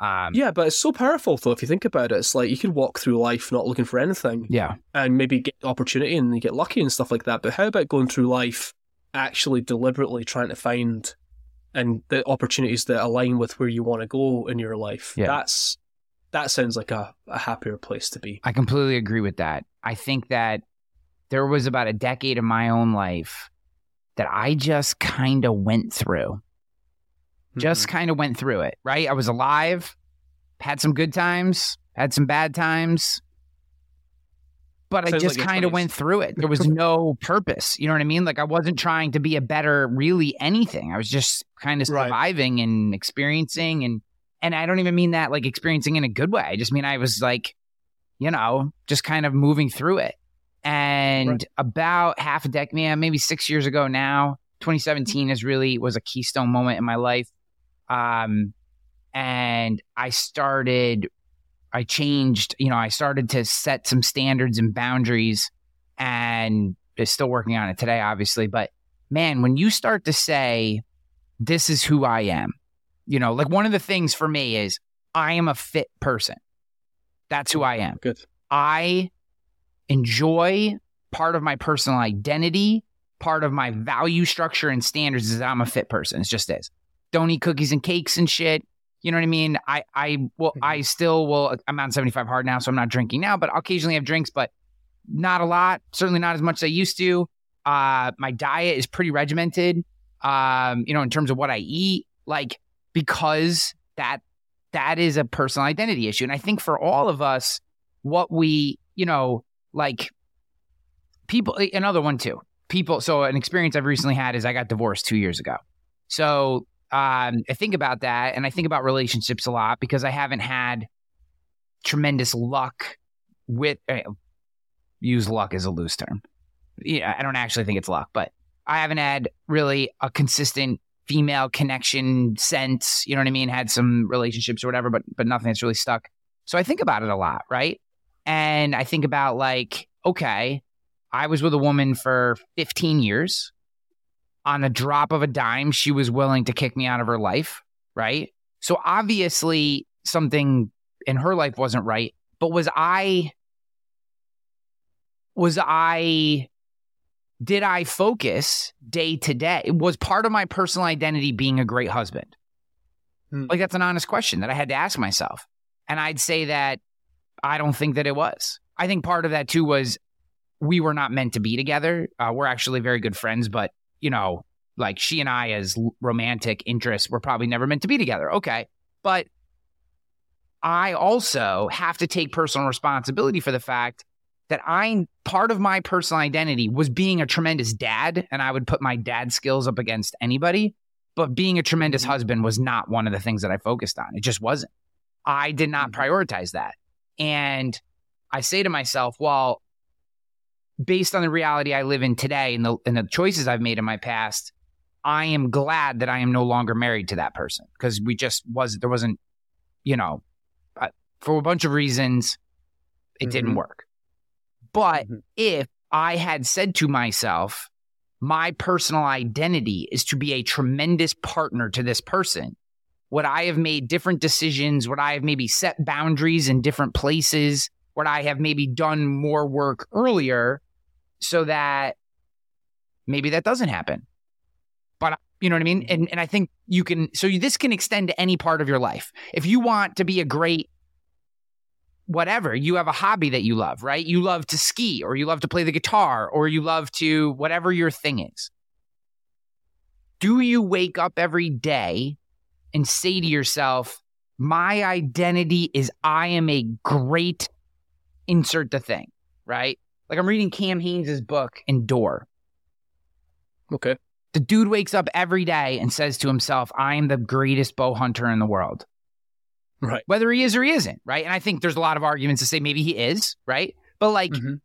Um, Yeah, but it's so powerful though if you think about it. It's like you could walk through life not looking for anything yeah, and maybe get opportunity and you get lucky and stuff like that. But how about going through life actually deliberately trying to find and the opportunities that align with where you want to go in your life? Yeah. That's that sounds like a, a happier place to be. I completely agree with that. I think that there was about a decade of my own life that I just kind of went through. Just mm-hmm. kind of went through it, right? I was alive, had some good times, had some bad times, but I just like kind of went through it. There was no purpose. You know what I mean? Like I wasn't trying to be a better, really anything. I was just kind of Right. surviving and experiencing and and I don't even mean that like experiencing in a good way. I just mean I was like, you know, just kind of moving through it. And Right. about half a decade, yeah, maybe six years ago now, 2017 is really was a keystone moment in my life. Um, and I started, I changed, you know, I started to set some standards and boundaries, and is still working on it today, obviously. But man, when you start to say, "This is who I am," you know, like one of the things for me is I am a fit person. That's who I am. Good. I enjoy part of my personal identity, part of my value structure and standards is I'm a fit person. It's just is. Don't eat cookies and cakes and shit. You know what I mean? I I will Mm-hmm. I still will I'm on 75 hard now, so I'm not drinking now, but I'll occasionally have drinks, but not a lot. Certainly not as much as I used to. Uh my diet is pretty regimented. Um, you know, in terms of what I eat, like because that that is a personal identity issue. And I think for all of us, what we, you know, like people another one too. People so an experience I've recently had is I got divorced two years ago. So um, I think about that and I think about relationships a lot because I haven't had tremendous luck with use luck as a loose term. Yeah, I don't actually think it's luck, but I haven't had really a consistent female connection sense. You know what I mean? Had some relationships or whatever, but but nothing that's really stuck. So I think about it a lot, right? And I think about like, okay, I was with a woman for 15 years. On the drop of a dime, she was willing to kick me out of her life, right? So obviously something in her life wasn't right. But was I was I did I focus day to day? Was part of my personal identity being a great husband? Hmm. Like that's an honest question that I had to ask myself. And I'd say that I don't think that it was. I think part of that too was we were not meant to be together. Uh, we're actually very good friends, but you know, like she and I as romantic interests were probably never meant to be together. Okay. But I also have to take personal responsibility for the fact that I part of my personal identity was being a tremendous dad, and I would put my dad skills up against anybody. But being a tremendous mm-hmm. husband was not one of the things that I focused on. It just wasn't. I did not mm-hmm. prioritize that. And I say to myself, well, based on the reality I live in today and the and the choices I've made in my past, I am glad that I am no longer married to that person because we just was there wasn't, you know, uh, for a bunch of reasons, it didn't Mhm. work. But Mhm. if I had said to myself, my personal identity is to be a tremendous partner to this person, would I have made different decisions? Would I have maybe set boundaries in different places? Would I have maybe done more work earlier so that maybe that doesn't happen? But you know what I mean? And and I think you can so you, this can extend to any part of your life. If you want to be a great whatever, you have a hobby that you love, right? You love to ski or you love to play the guitar or you love to whatever your thing is. Do you wake up every day and say to yourself, my identity is I am a great insert the thing, right? Like I'm reading Cam Hanes' book, Endure. Okay. The dude wakes up every day and says to himself, I am the greatest bow hunter in the world. Right. Whether he is or he isn't, right? And I think there's a lot of arguments to say maybe he is, right? But like Mhm.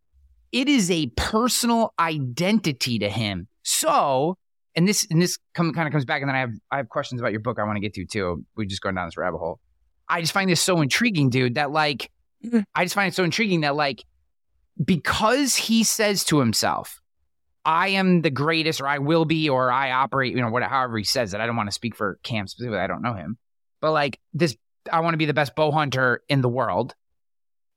it is a personal identity to him. So, and this and this come, kind of comes back, and then I have I have questions about your book I want to get to too. We're just going down this rabbit hole. I just find this so intriguing, dude. That like, Mm-hmm. I just find it so intriguing that like, because he says to himself, "I am the greatest," or "I will be," or "I operate," you know, whatever, however he says it. I don't want to speak for Cam specifically. I don't know him, but like this, I want to be the best bow hunter in the world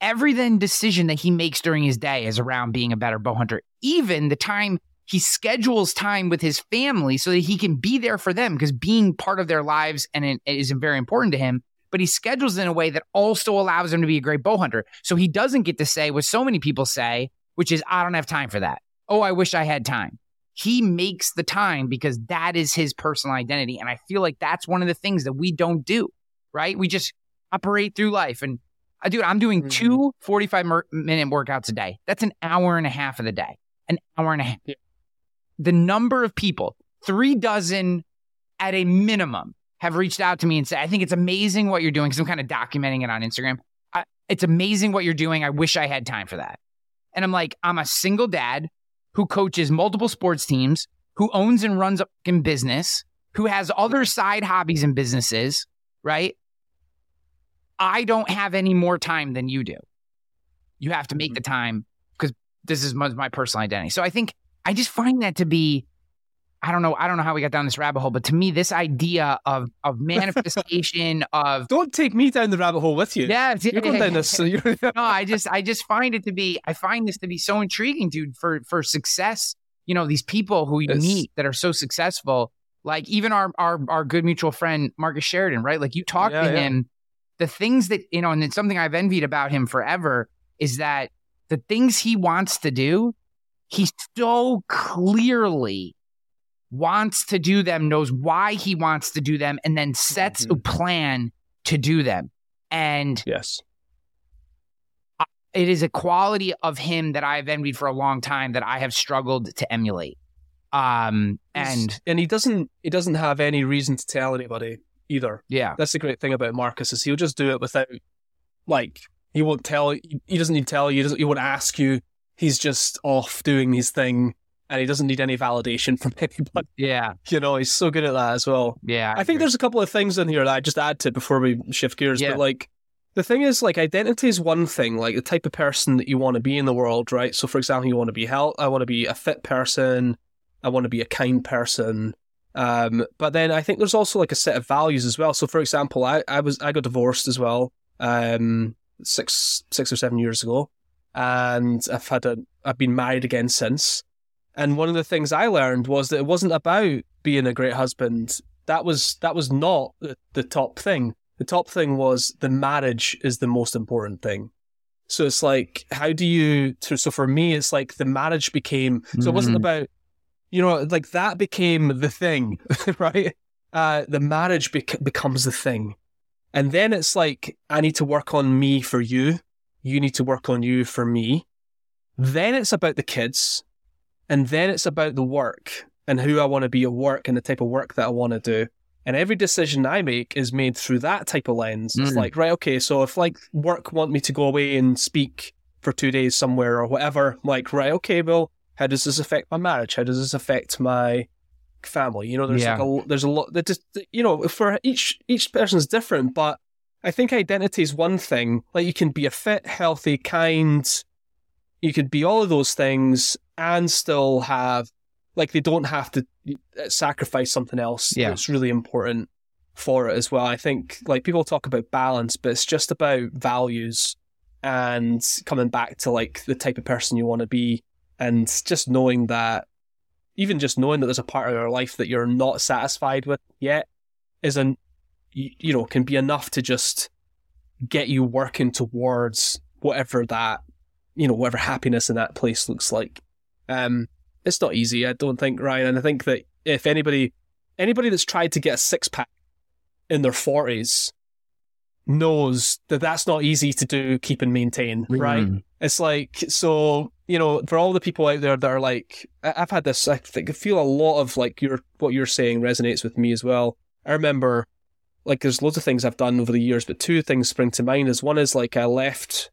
every then decision that he makes during his day is around being a better bow hunter. Even the time he schedules time with his family so that he can be there for them because being part of their lives and it is very important to him. But he schedules in a way that also allows him to be a great bow hunter. So he doesn't get to say what so many people say, which is, I don't have time for that. Oh, I wish I had time. He makes the time because that is his personal identity. And I feel like that's one of the things that we don't do, right? We just operate through life. And uh, dude, I'm doing Mhm. two 45 mer- minute workouts a day. That's an hour and a half of the day. An hour and a half. Yeah. The number of people, three dozen at a minimum, have reached out to me and said, I think it's amazing what you're doing because I'm kind of documenting it on Instagram. I, it's amazing what you're doing. I wish I had time for that. And I'm like, I'm a single dad who coaches multiple sports teams, who owns and runs a fucking business, who has other side hobbies and businesses, right? I don't have any more time than you do. You have to make mm-hmm. the time because this is my, my personal identity. So I think I just find that to be, I don't know. I don't know how we got down this rabbit hole, but to me, this idea of of manifestation of Don't take me down the rabbit hole with you. yeah, You're going down this. So no, I just I just find it to be I find this to be so intriguing, dude, for for success. You know, these people who you It's- meet that are so successful, like even our our our good mutual friend Marcus Sheridan, right? Like you talk Yeah, to yeah. him, the things that you know, and it's something I've envied about him forever is that the things he wants to do, he so clearly wants to do them, knows why he wants to do them, and then sets a plan to do them. And yes. it is a quality of him that I've envied for a long time that I have struggled to emulate. Um, and and he doesn't he doesn't have any reason to tell anybody either. yeah, That's the great thing about Marcus is he'll just do it without like he won't tell he doesn't need to tell you, he, he won't ask you. He's just off doing his thing and he doesn't need any validation from anybody. yeah, You know, he's so good at that as well. yeah. I think there's a couple of things in here that I just add to before we shift gears. Yeah. But like the thing is, like identity is one thing, like the type of person that you want to be in the world, right? So for example, you want to be health I want to be a fit person, I want to be a kind person. Um, but then I think there's also like a set of values as well. So for example, I, I was I got divorced as well, um, six six or seven years ago. And I've had a I've been married again since. And one of the things I learned was that it wasn't about being a great husband that was that was not the, the top thing. The top thing was the marriage is the most important thing. So it's like, how do you? So so for me, it's like the marriage became. So it wasn't Mhm. about, you know, like that became the thing, right? Uh, the marriage bec- becomes the thing, and then it's like I need to work on me for you. You need to work on you for me. Then it's about the kids, and then it's about the work and who I want to be at work and the type of work that I want to do. And every decision I make is made through that type of lens. It's Mm. like, right, okay, so if like work want me to go away and speak for two days somewhere or whatever, I'm like, right, okay, well, how does this affect my marriage? How does this affect my family? You know, there's Yeah. like a there's a lot that just you know, for each each person's different, but I think identity is one thing. Like you can be a fit, healthy, kind, you could be all of those things and still have like they don't have to uh, sacrifice something else Yeah. that's really important for it as well. I think like people talk about balance, but it's just about values and coming back to like the type of person you want to be and just knowing that even just knowing that there's a part of your life that you're not satisfied with yet isn't you, you know can be enough to just get you working towards whatever that you know whatever happiness in that place looks like um it's not easy i don't think ryan and i think that if anybody anybody that's tried to get a six pack in their 40s knows that that's not easy to do keep and maintain right Mm. it's like so you know for all the people out there that are like I've had this I think I feel a lot of like your what you're saying resonates with me as well. I remember like there's loads of things I've done over the years, but two things spring to mind. Is one is like I left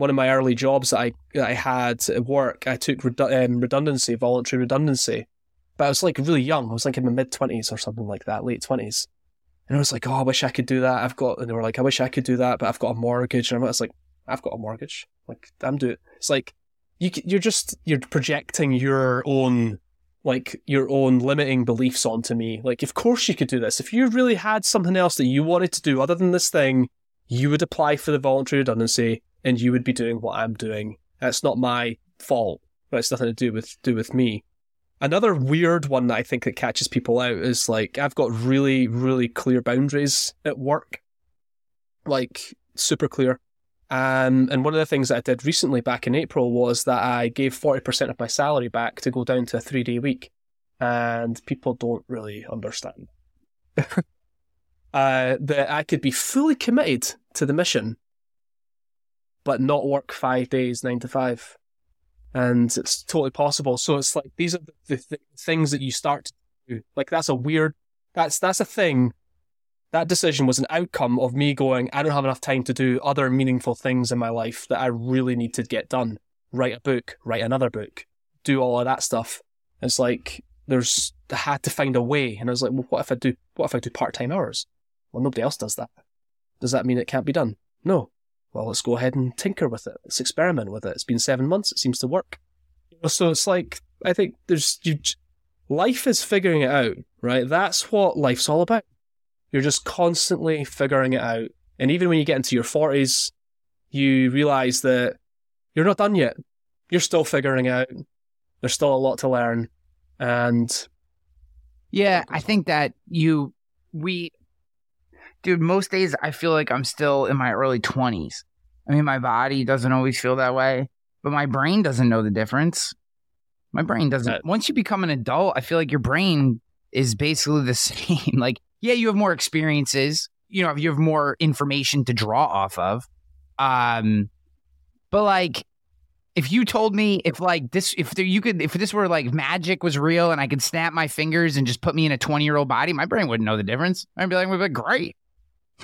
one of my early jobs that I that I had at work. I took redu- um, redundancy, voluntary redundancy, but I was like really young. I was like in my mid twenties or something like that, late twenties. And I was like, oh, I wish I could do that. I've got, and they were like, I wish I could do that, but I've got a mortgage. And I was like, I've got a mortgage. Like, I'm doing. It's like you you're just you're projecting your own like your own limiting beliefs onto me. Like, of course you could do this. If you really had something else that you wanted to do other than this thing, you would apply for the voluntary redundancy and you would be doing what I'm doing. That's not my fault. It's nothing to do with do with me. Another weird one that I think that catches people out is like I've got really, really clear boundaries at work. Like super clear. Um, and one of the things that I did recently back in April was that I gave 40% of my salary back to go down to a three day week. And people don't really understand. uh, that I could be fully committed to the mission, but not work five days, nine to five. And it's totally possible. So it's like these are the, the, things that you start to do. Like that's a weird, that's that's a thing that decision was an outcome of me going, I don't have enough time to do other meaningful things in my life that I really need to get done. Write a book, write another book, do all of that stuff. It's like there's I had to find a way, and I was like, well, what if I do? What if I do part time hours? Well, nobody else does that. Does that mean it can't be done? No. Well, let's go ahead and tinker with it. Let's experiment with it. It's been seven months. It seems to work. So it's like I think there's you. life is figuring it out, right? That's what life's all about. You're just constantly figuring it out. And even when you get into your 40s, you realize that you're not done yet. You're still figuring out. There's still a lot to learn. And yeah, I think that you, we, dude, most days I feel like I'm still in my early 20s. I mean, my body doesn't always feel that way, but my brain doesn't know the difference. My brain doesn't. Once you become an adult, I feel like your brain is basically the same. like, yeah, you have more experiences, you know, you have more information to draw off of. Um, but like, if you told me if like this, if there, you could, if this were like magic was real and I could snap my fingers and just put me in a 20 year old body, my brain wouldn't know the difference. I'd be like, we'd be like, great.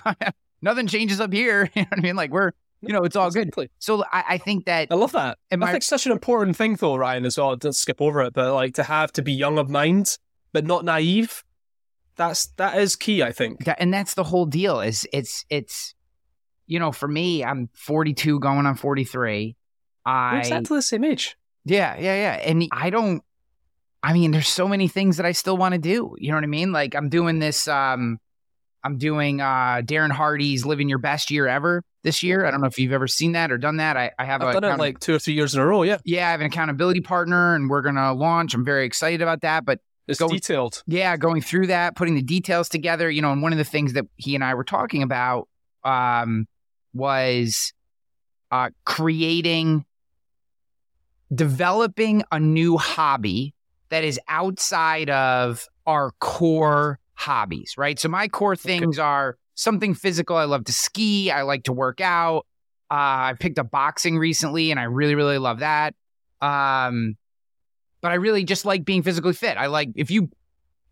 Nothing changes up here. You know what I mean? Like we're, you know, it's all good. Exactly. So I, I think that I love that. Am I I- think it's such an important thing, though, Ryan, as well. Don't skip over it, but like to have to be young of mind, but not naive. That's that is key, I think. That, and that's the whole deal. Is it's it's you know for me I'm 42 going on 43. We're I exactly the same age. yeah yeah yeah, and I don't. I mean, there's so many things that I still want to do. You know what I mean? Like I'm doing this. Um, I'm doing uh Darren Hardy's "Living Your Best Year Ever" this year. I don't know if you've ever seen that or done that. I, I have I've done it like two or three years in a row. Yeah, yeah, I have an accountability partner, and we're gonna launch. I'm very excited about that. But it's Go- detailed. yeah, going through that, putting the details together, you know, and one of the things that he and I were talking about um, was uh, creating, developing a new hobby that is outside of our core hobbies, right? So my core things are something physical. I love to ski. I like to work out. Uh, I picked up boxing recently, and I really, really love that. Um, but I really just like being physically fit. I like if you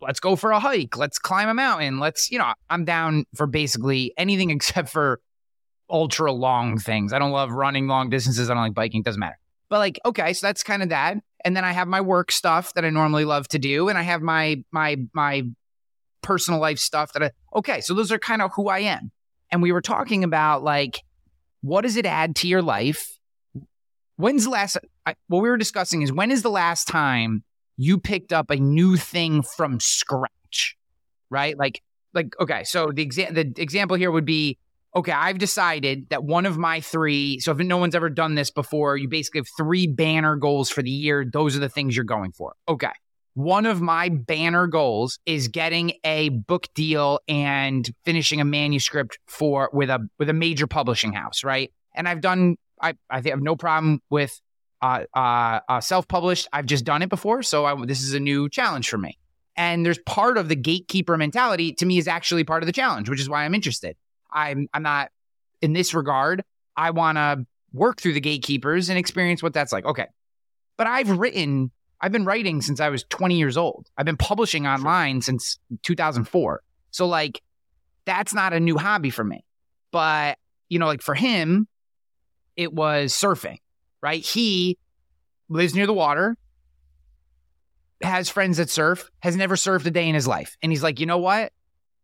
let's go for a hike, let's climb a mountain, let's you know I'm down for basically anything except for ultra long things. I don't love running long distances. I don't like biking. Doesn't matter. But like okay, so that's kind of that. And then I have my work stuff that I normally love to do, and I have my my my personal life stuff that I okay. So those are kind of who I am. And we were talking about like what does it add to your life? When's the last I, what we were discussing is when is the last time you picked up a new thing from scratch, right? Like, like okay, so the exa- the example here would be okay. I've decided that one of my three. So if no one's ever done this before, you basically have three banner goals for the year. Those are the things you're going for. Okay. One of my banner goals is getting a book deal and finishing a manuscript for with a with a major publishing house, right? And I've done I I have no problem with uh, uh, uh, self-published. I've just done it before, so I, this is a new challenge for me. And there's part of the gatekeeper mentality to me is actually part of the challenge, which is why I'm interested. I'm I'm not in this regard. I want to work through the gatekeepers and experience what that's like. Okay, but I've written. I've been writing since I was 20 years old. I've been publishing online since 2004. So like, that's not a new hobby for me. But you know, like for him, it was surfing right? He lives near the water, has friends that surf, has never surfed a day in his life. And he's like, you know what?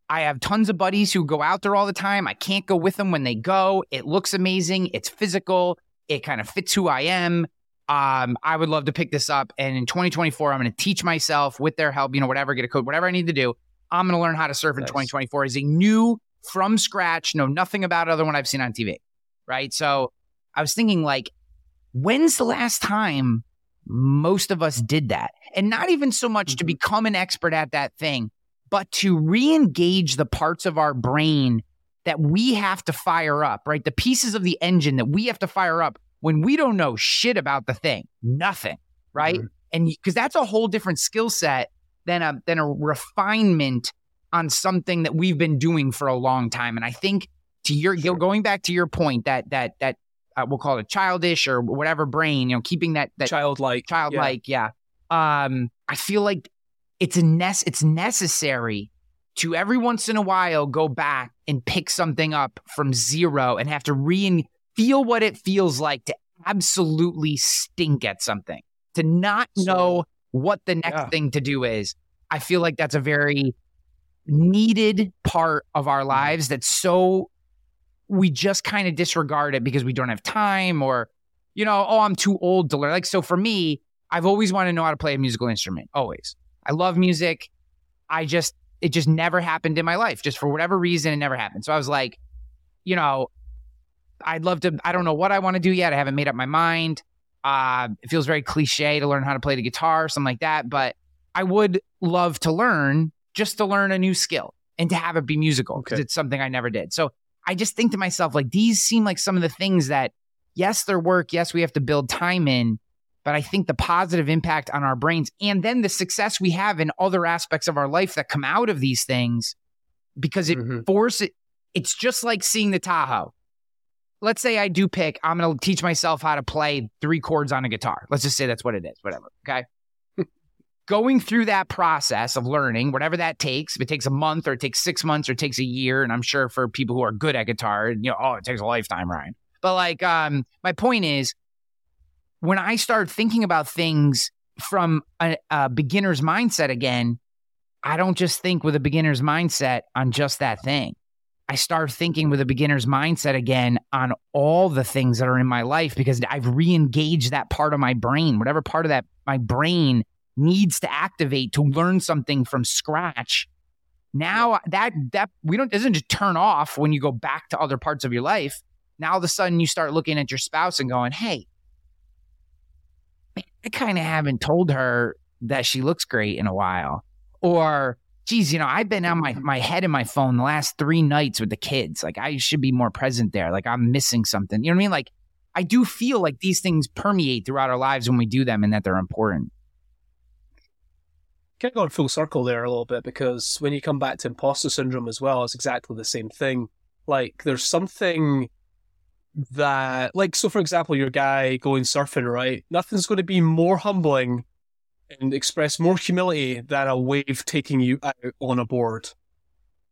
I have tons of buddies who go out there all the time. I can't go with them when they go. It looks amazing. It's physical. It kind of fits who I am. Um, I would love to pick this up. And in 2024, I'm going to teach myself with their help, you know, whatever, get a code, whatever I need to do. I'm going to learn how to surf in 2024 as a new from scratch, know nothing about other one I've seen on TV. Right. So I was thinking, like, when's the last time most of us did that? And not even so much to become an expert at that thing, but to re engage the parts of our brain that we have to fire up, right? The pieces of the engine that we have to fire up when we don't know shit about the thing, nothing, right? And because that's a whole different skill set than a than a refinement on something that we've been doing for a long time. And I think to your Sure. going back to your point that that that uh, we'll call it childish or whatever brain, you know, keeping that that Childlike. yeah. childlike, yeah. Um, I feel like it's a nece- it's necessary to every once in a while go back and pick something up from zero and have to re feel what it feels like to absolutely stink at something, to not know what the next Yeah. thing to do is. I feel like that's a very needed part of our mm-hmm. lives that's so we just kind of disregard it because we don't have time or you know oh i'm too old to learn like so for me i've always wanted to know how to play a musical instrument always I love music. I just, it just never happened in my life. Just for whatever reason, it never happened. So I was like, you know, I'd love to, I don't know what I want to do yet. I haven't made up my mind. Uh, it feels very cliche to learn how to play the guitar, or something like that. But I would love to learn just to learn a new skill and to have it be musical because Okay. it's something I never did. So I just think to myself, like, these seem like some of the things that, yes, they're work. Yes, we have to build time in, but I think the positive impact on our brains and then the success we have in other aspects of our life that come out of these things because it Mhm. forces, it's just like seeing the Tahoe. Let's say I do pick, I'm going to teach myself how to play three chords on a guitar. Let's just say that's what it is, whatever. Okay. Going through that process of learning, whatever that takes, if it takes a month or it takes six months or it takes a year, and I'm sure for people who are good at guitar, you know, oh, it takes a lifetime, Ryan. But like, um, my point is, when I start thinking about things from a, a beginner's mindset again, I don't just think with a beginner's mindset on just that thing. I start thinking with a beginner's mindset again on all the things that are in my life because I've re-engaged that part of my brain, whatever part of that my brain needs to activate to learn something from scratch. Now that that we don't doesn't just turn off when you go back to other parts of your life. Now all of a sudden you start looking at your spouse and going, "Hey, I kind of haven't told her that she looks great in a while," or geez, you know, I've been on my, my head in my phone the last three nights with the kids. Like, I should be more present there. Like, I'm missing something. You know what I mean? Like, I do feel like these things permeate throughout our lives when we do them and that they're important. kind of gone full circle there a little bit because when you come back to imposter syndrome as well, it's exactly the same thing. Like there's something that, like, so for example, your guy going surfing, right? Nothing's going to be more humbling and express more humility than a wave taking you out on a board.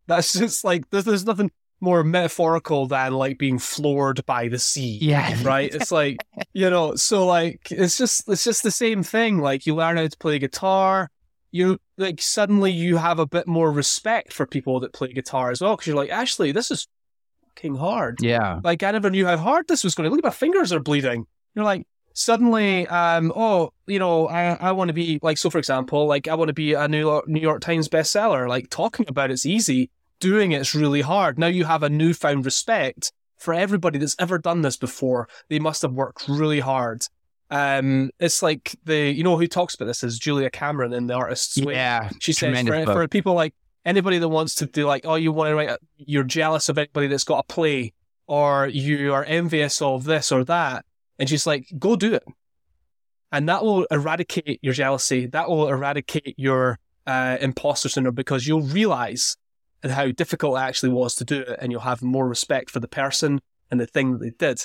That's just like there's, there's nothing more metaphorical than like being floored by the sea Yeah. right it's like you know so like it's just it's just the same thing like you learn how to play guitar you like suddenly you have a bit more respect for people that play guitar as well because you're like actually this is fucking hard Yeah. like i never knew how hard this was going to look my fingers are bleeding you're like suddenly um oh you know i i want to be like so for example like i want to be a new york, new york times bestseller. Like talking about it's easy doing it's really hard. Now you have a newfound respect for everybody that's ever done this before. They must have worked really hard. Um it's like the you know who talks about this is julia cameron in the artist's way. Yeah. she says for, for people like anybody that wants to do like, oh, you want to write, a, you're jealous of anybody that's got a play, or you are envious of this or that, and she's like, go do it, and that will eradicate your jealousy. That will eradicate your uh, imposter syndrome because you'll realize how difficult it actually was to do it, and you'll have more respect for the person and the thing that they did.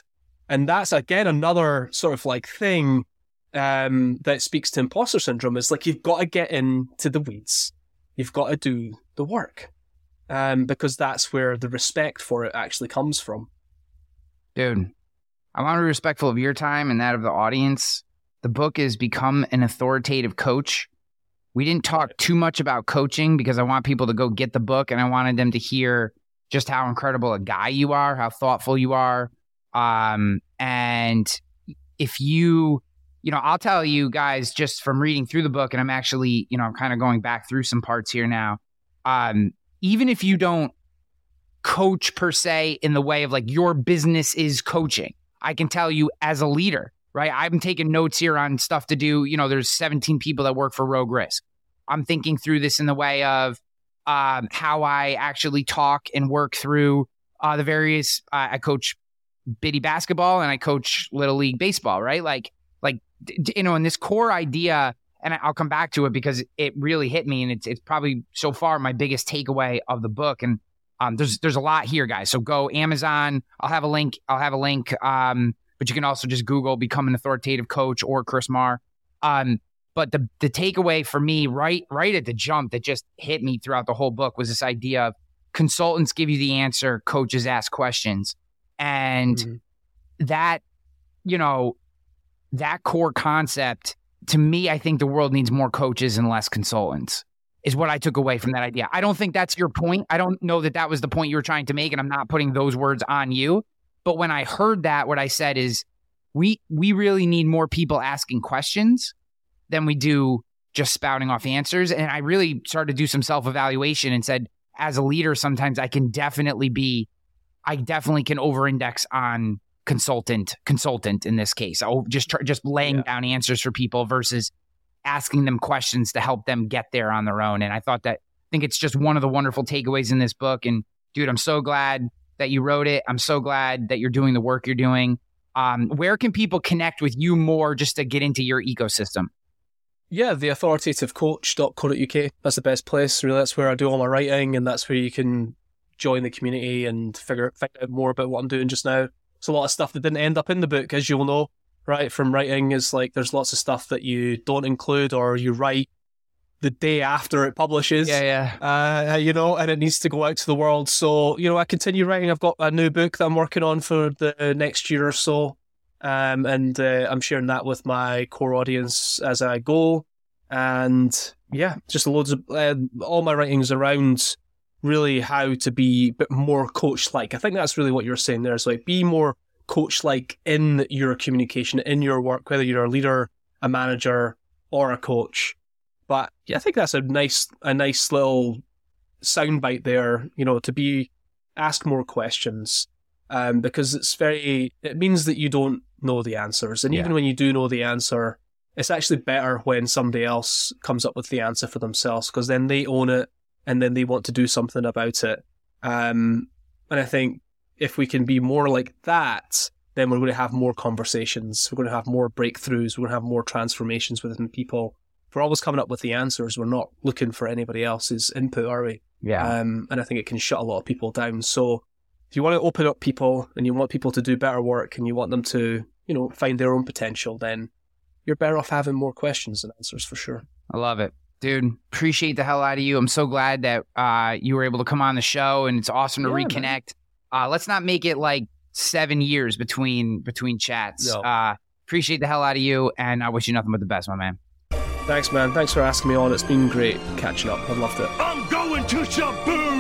And that's again another sort of like thing um, that speaks to imposter syndrome is like you've got to get into the weeds. You've got to do the work. Um, because that's where the respect for it actually comes from. Dude, I want to be respectful of your time and that of the audience. The book is Become an Authoritative Coach. We didn't talk too much about coaching because I want people to go get the book and I wanted them to hear just how incredible a guy you are, how thoughtful you are. Um, and if you, you know, I'll tell you guys just from reading through the book, and I'm actually, you know, I'm kind of going back through some parts here now. Um, even if you don't coach per se in the way of like your business is coaching. I can tell you as a leader, right? I'm taking notes here on stuff to do. You know, there's 17 people that work for Rogue Risk. I'm thinking through this in the way of um, how I actually talk and work through uh, the various. Uh, I coach biddy basketball and I coach little league baseball, right? Like, like you know, and this core idea, and I'll come back to it because it really hit me, and it's it's probably so far my biggest takeaway of the book. And um, there's there's a lot here, guys. So go Amazon. I'll have a link. I'll have a link. Um, but you can also just Google "become an authoritative coach" or Chris Marr. Um, but the the takeaway for me, right right at the jump, that just hit me throughout the whole book was this idea of consultants give you the answer, coaches ask questions, and Mhm. that you know that core concept to me, I think the world needs more coaches and less consultants is what I took away from that idea. I don't think that's your point. I don't know that that was the point you were trying to make, and I'm not putting those words on you. But when I heard that, what I said is, we we really need more people asking questions than we do just spouting off answers. And I really started to do some self evaluation and said, as a leader, sometimes I can definitely be, I definitely can over index on consultant, consultant in this case. Oh, just just laying yeah. down answers for people versus asking them questions to help them get there on their own. And I thought that, I think it's just one of the wonderful takeaways in this book. And dude, I'm so glad that you wrote it. I'm so glad that you're doing the work you're doing. Um, where can people connect with you more just to get into your ecosystem? Yeah, the authoritative.coach.co.uk. That's the best place. Really, that's where I do all my writing, and that's where you can join the community and figure, figure out more about what I'm doing just now. It's a lot of stuff that didn't end up in the book, as you'll know, right? From writing is like there's lots of stuff that you don't include or you write the day after it publishes. Yeah, yeah. Uh, you know, and it needs to go out to the world. So, you know, I continue writing. I've got a new book that I'm working on for the next year or so. Um, and uh, I'm sharing that with my core audience as I go. And yeah, just loads of uh, all my writings around really how to be a bit more coach like. I think that's really what you're saying there. Is like be more coach like in your communication, in your work, whether you're a leader, a manager, or a coach. But yeah, I think that's a nice a nice little soundbite there. You know, to be ask more questions um, because it's very it means that you don't know the answers. And yeah. even when you do know the answer, it's actually better when somebody else comes up with the answer for themselves because then they own it and then they want to do something about it. Um, and I think if we can be more like that, then we're going to have more conversations. We're going to have more breakthroughs. We're going to have more transformations within people. If we're always coming up with the answers, we're not looking for anybody else's input, are we? Yeah. Um, and I think it can shut a lot of people down. So if you want to open up people and you want people to do better work and you want them to you know, find their own potential, then you're better off having more questions than answers for sure. I love it. Dude, appreciate the hell out of you. I'm so glad that uh, you were able to come on the show and it's awesome to yeah, reconnect. Uh, let's not make it like seven years between between chats. No. Uh, appreciate the hell out of you and I wish you nothing but the best, my man. Thanks, man. Thanks for asking me on. It's been great catching up. I loved it. I'm going to Shaboom!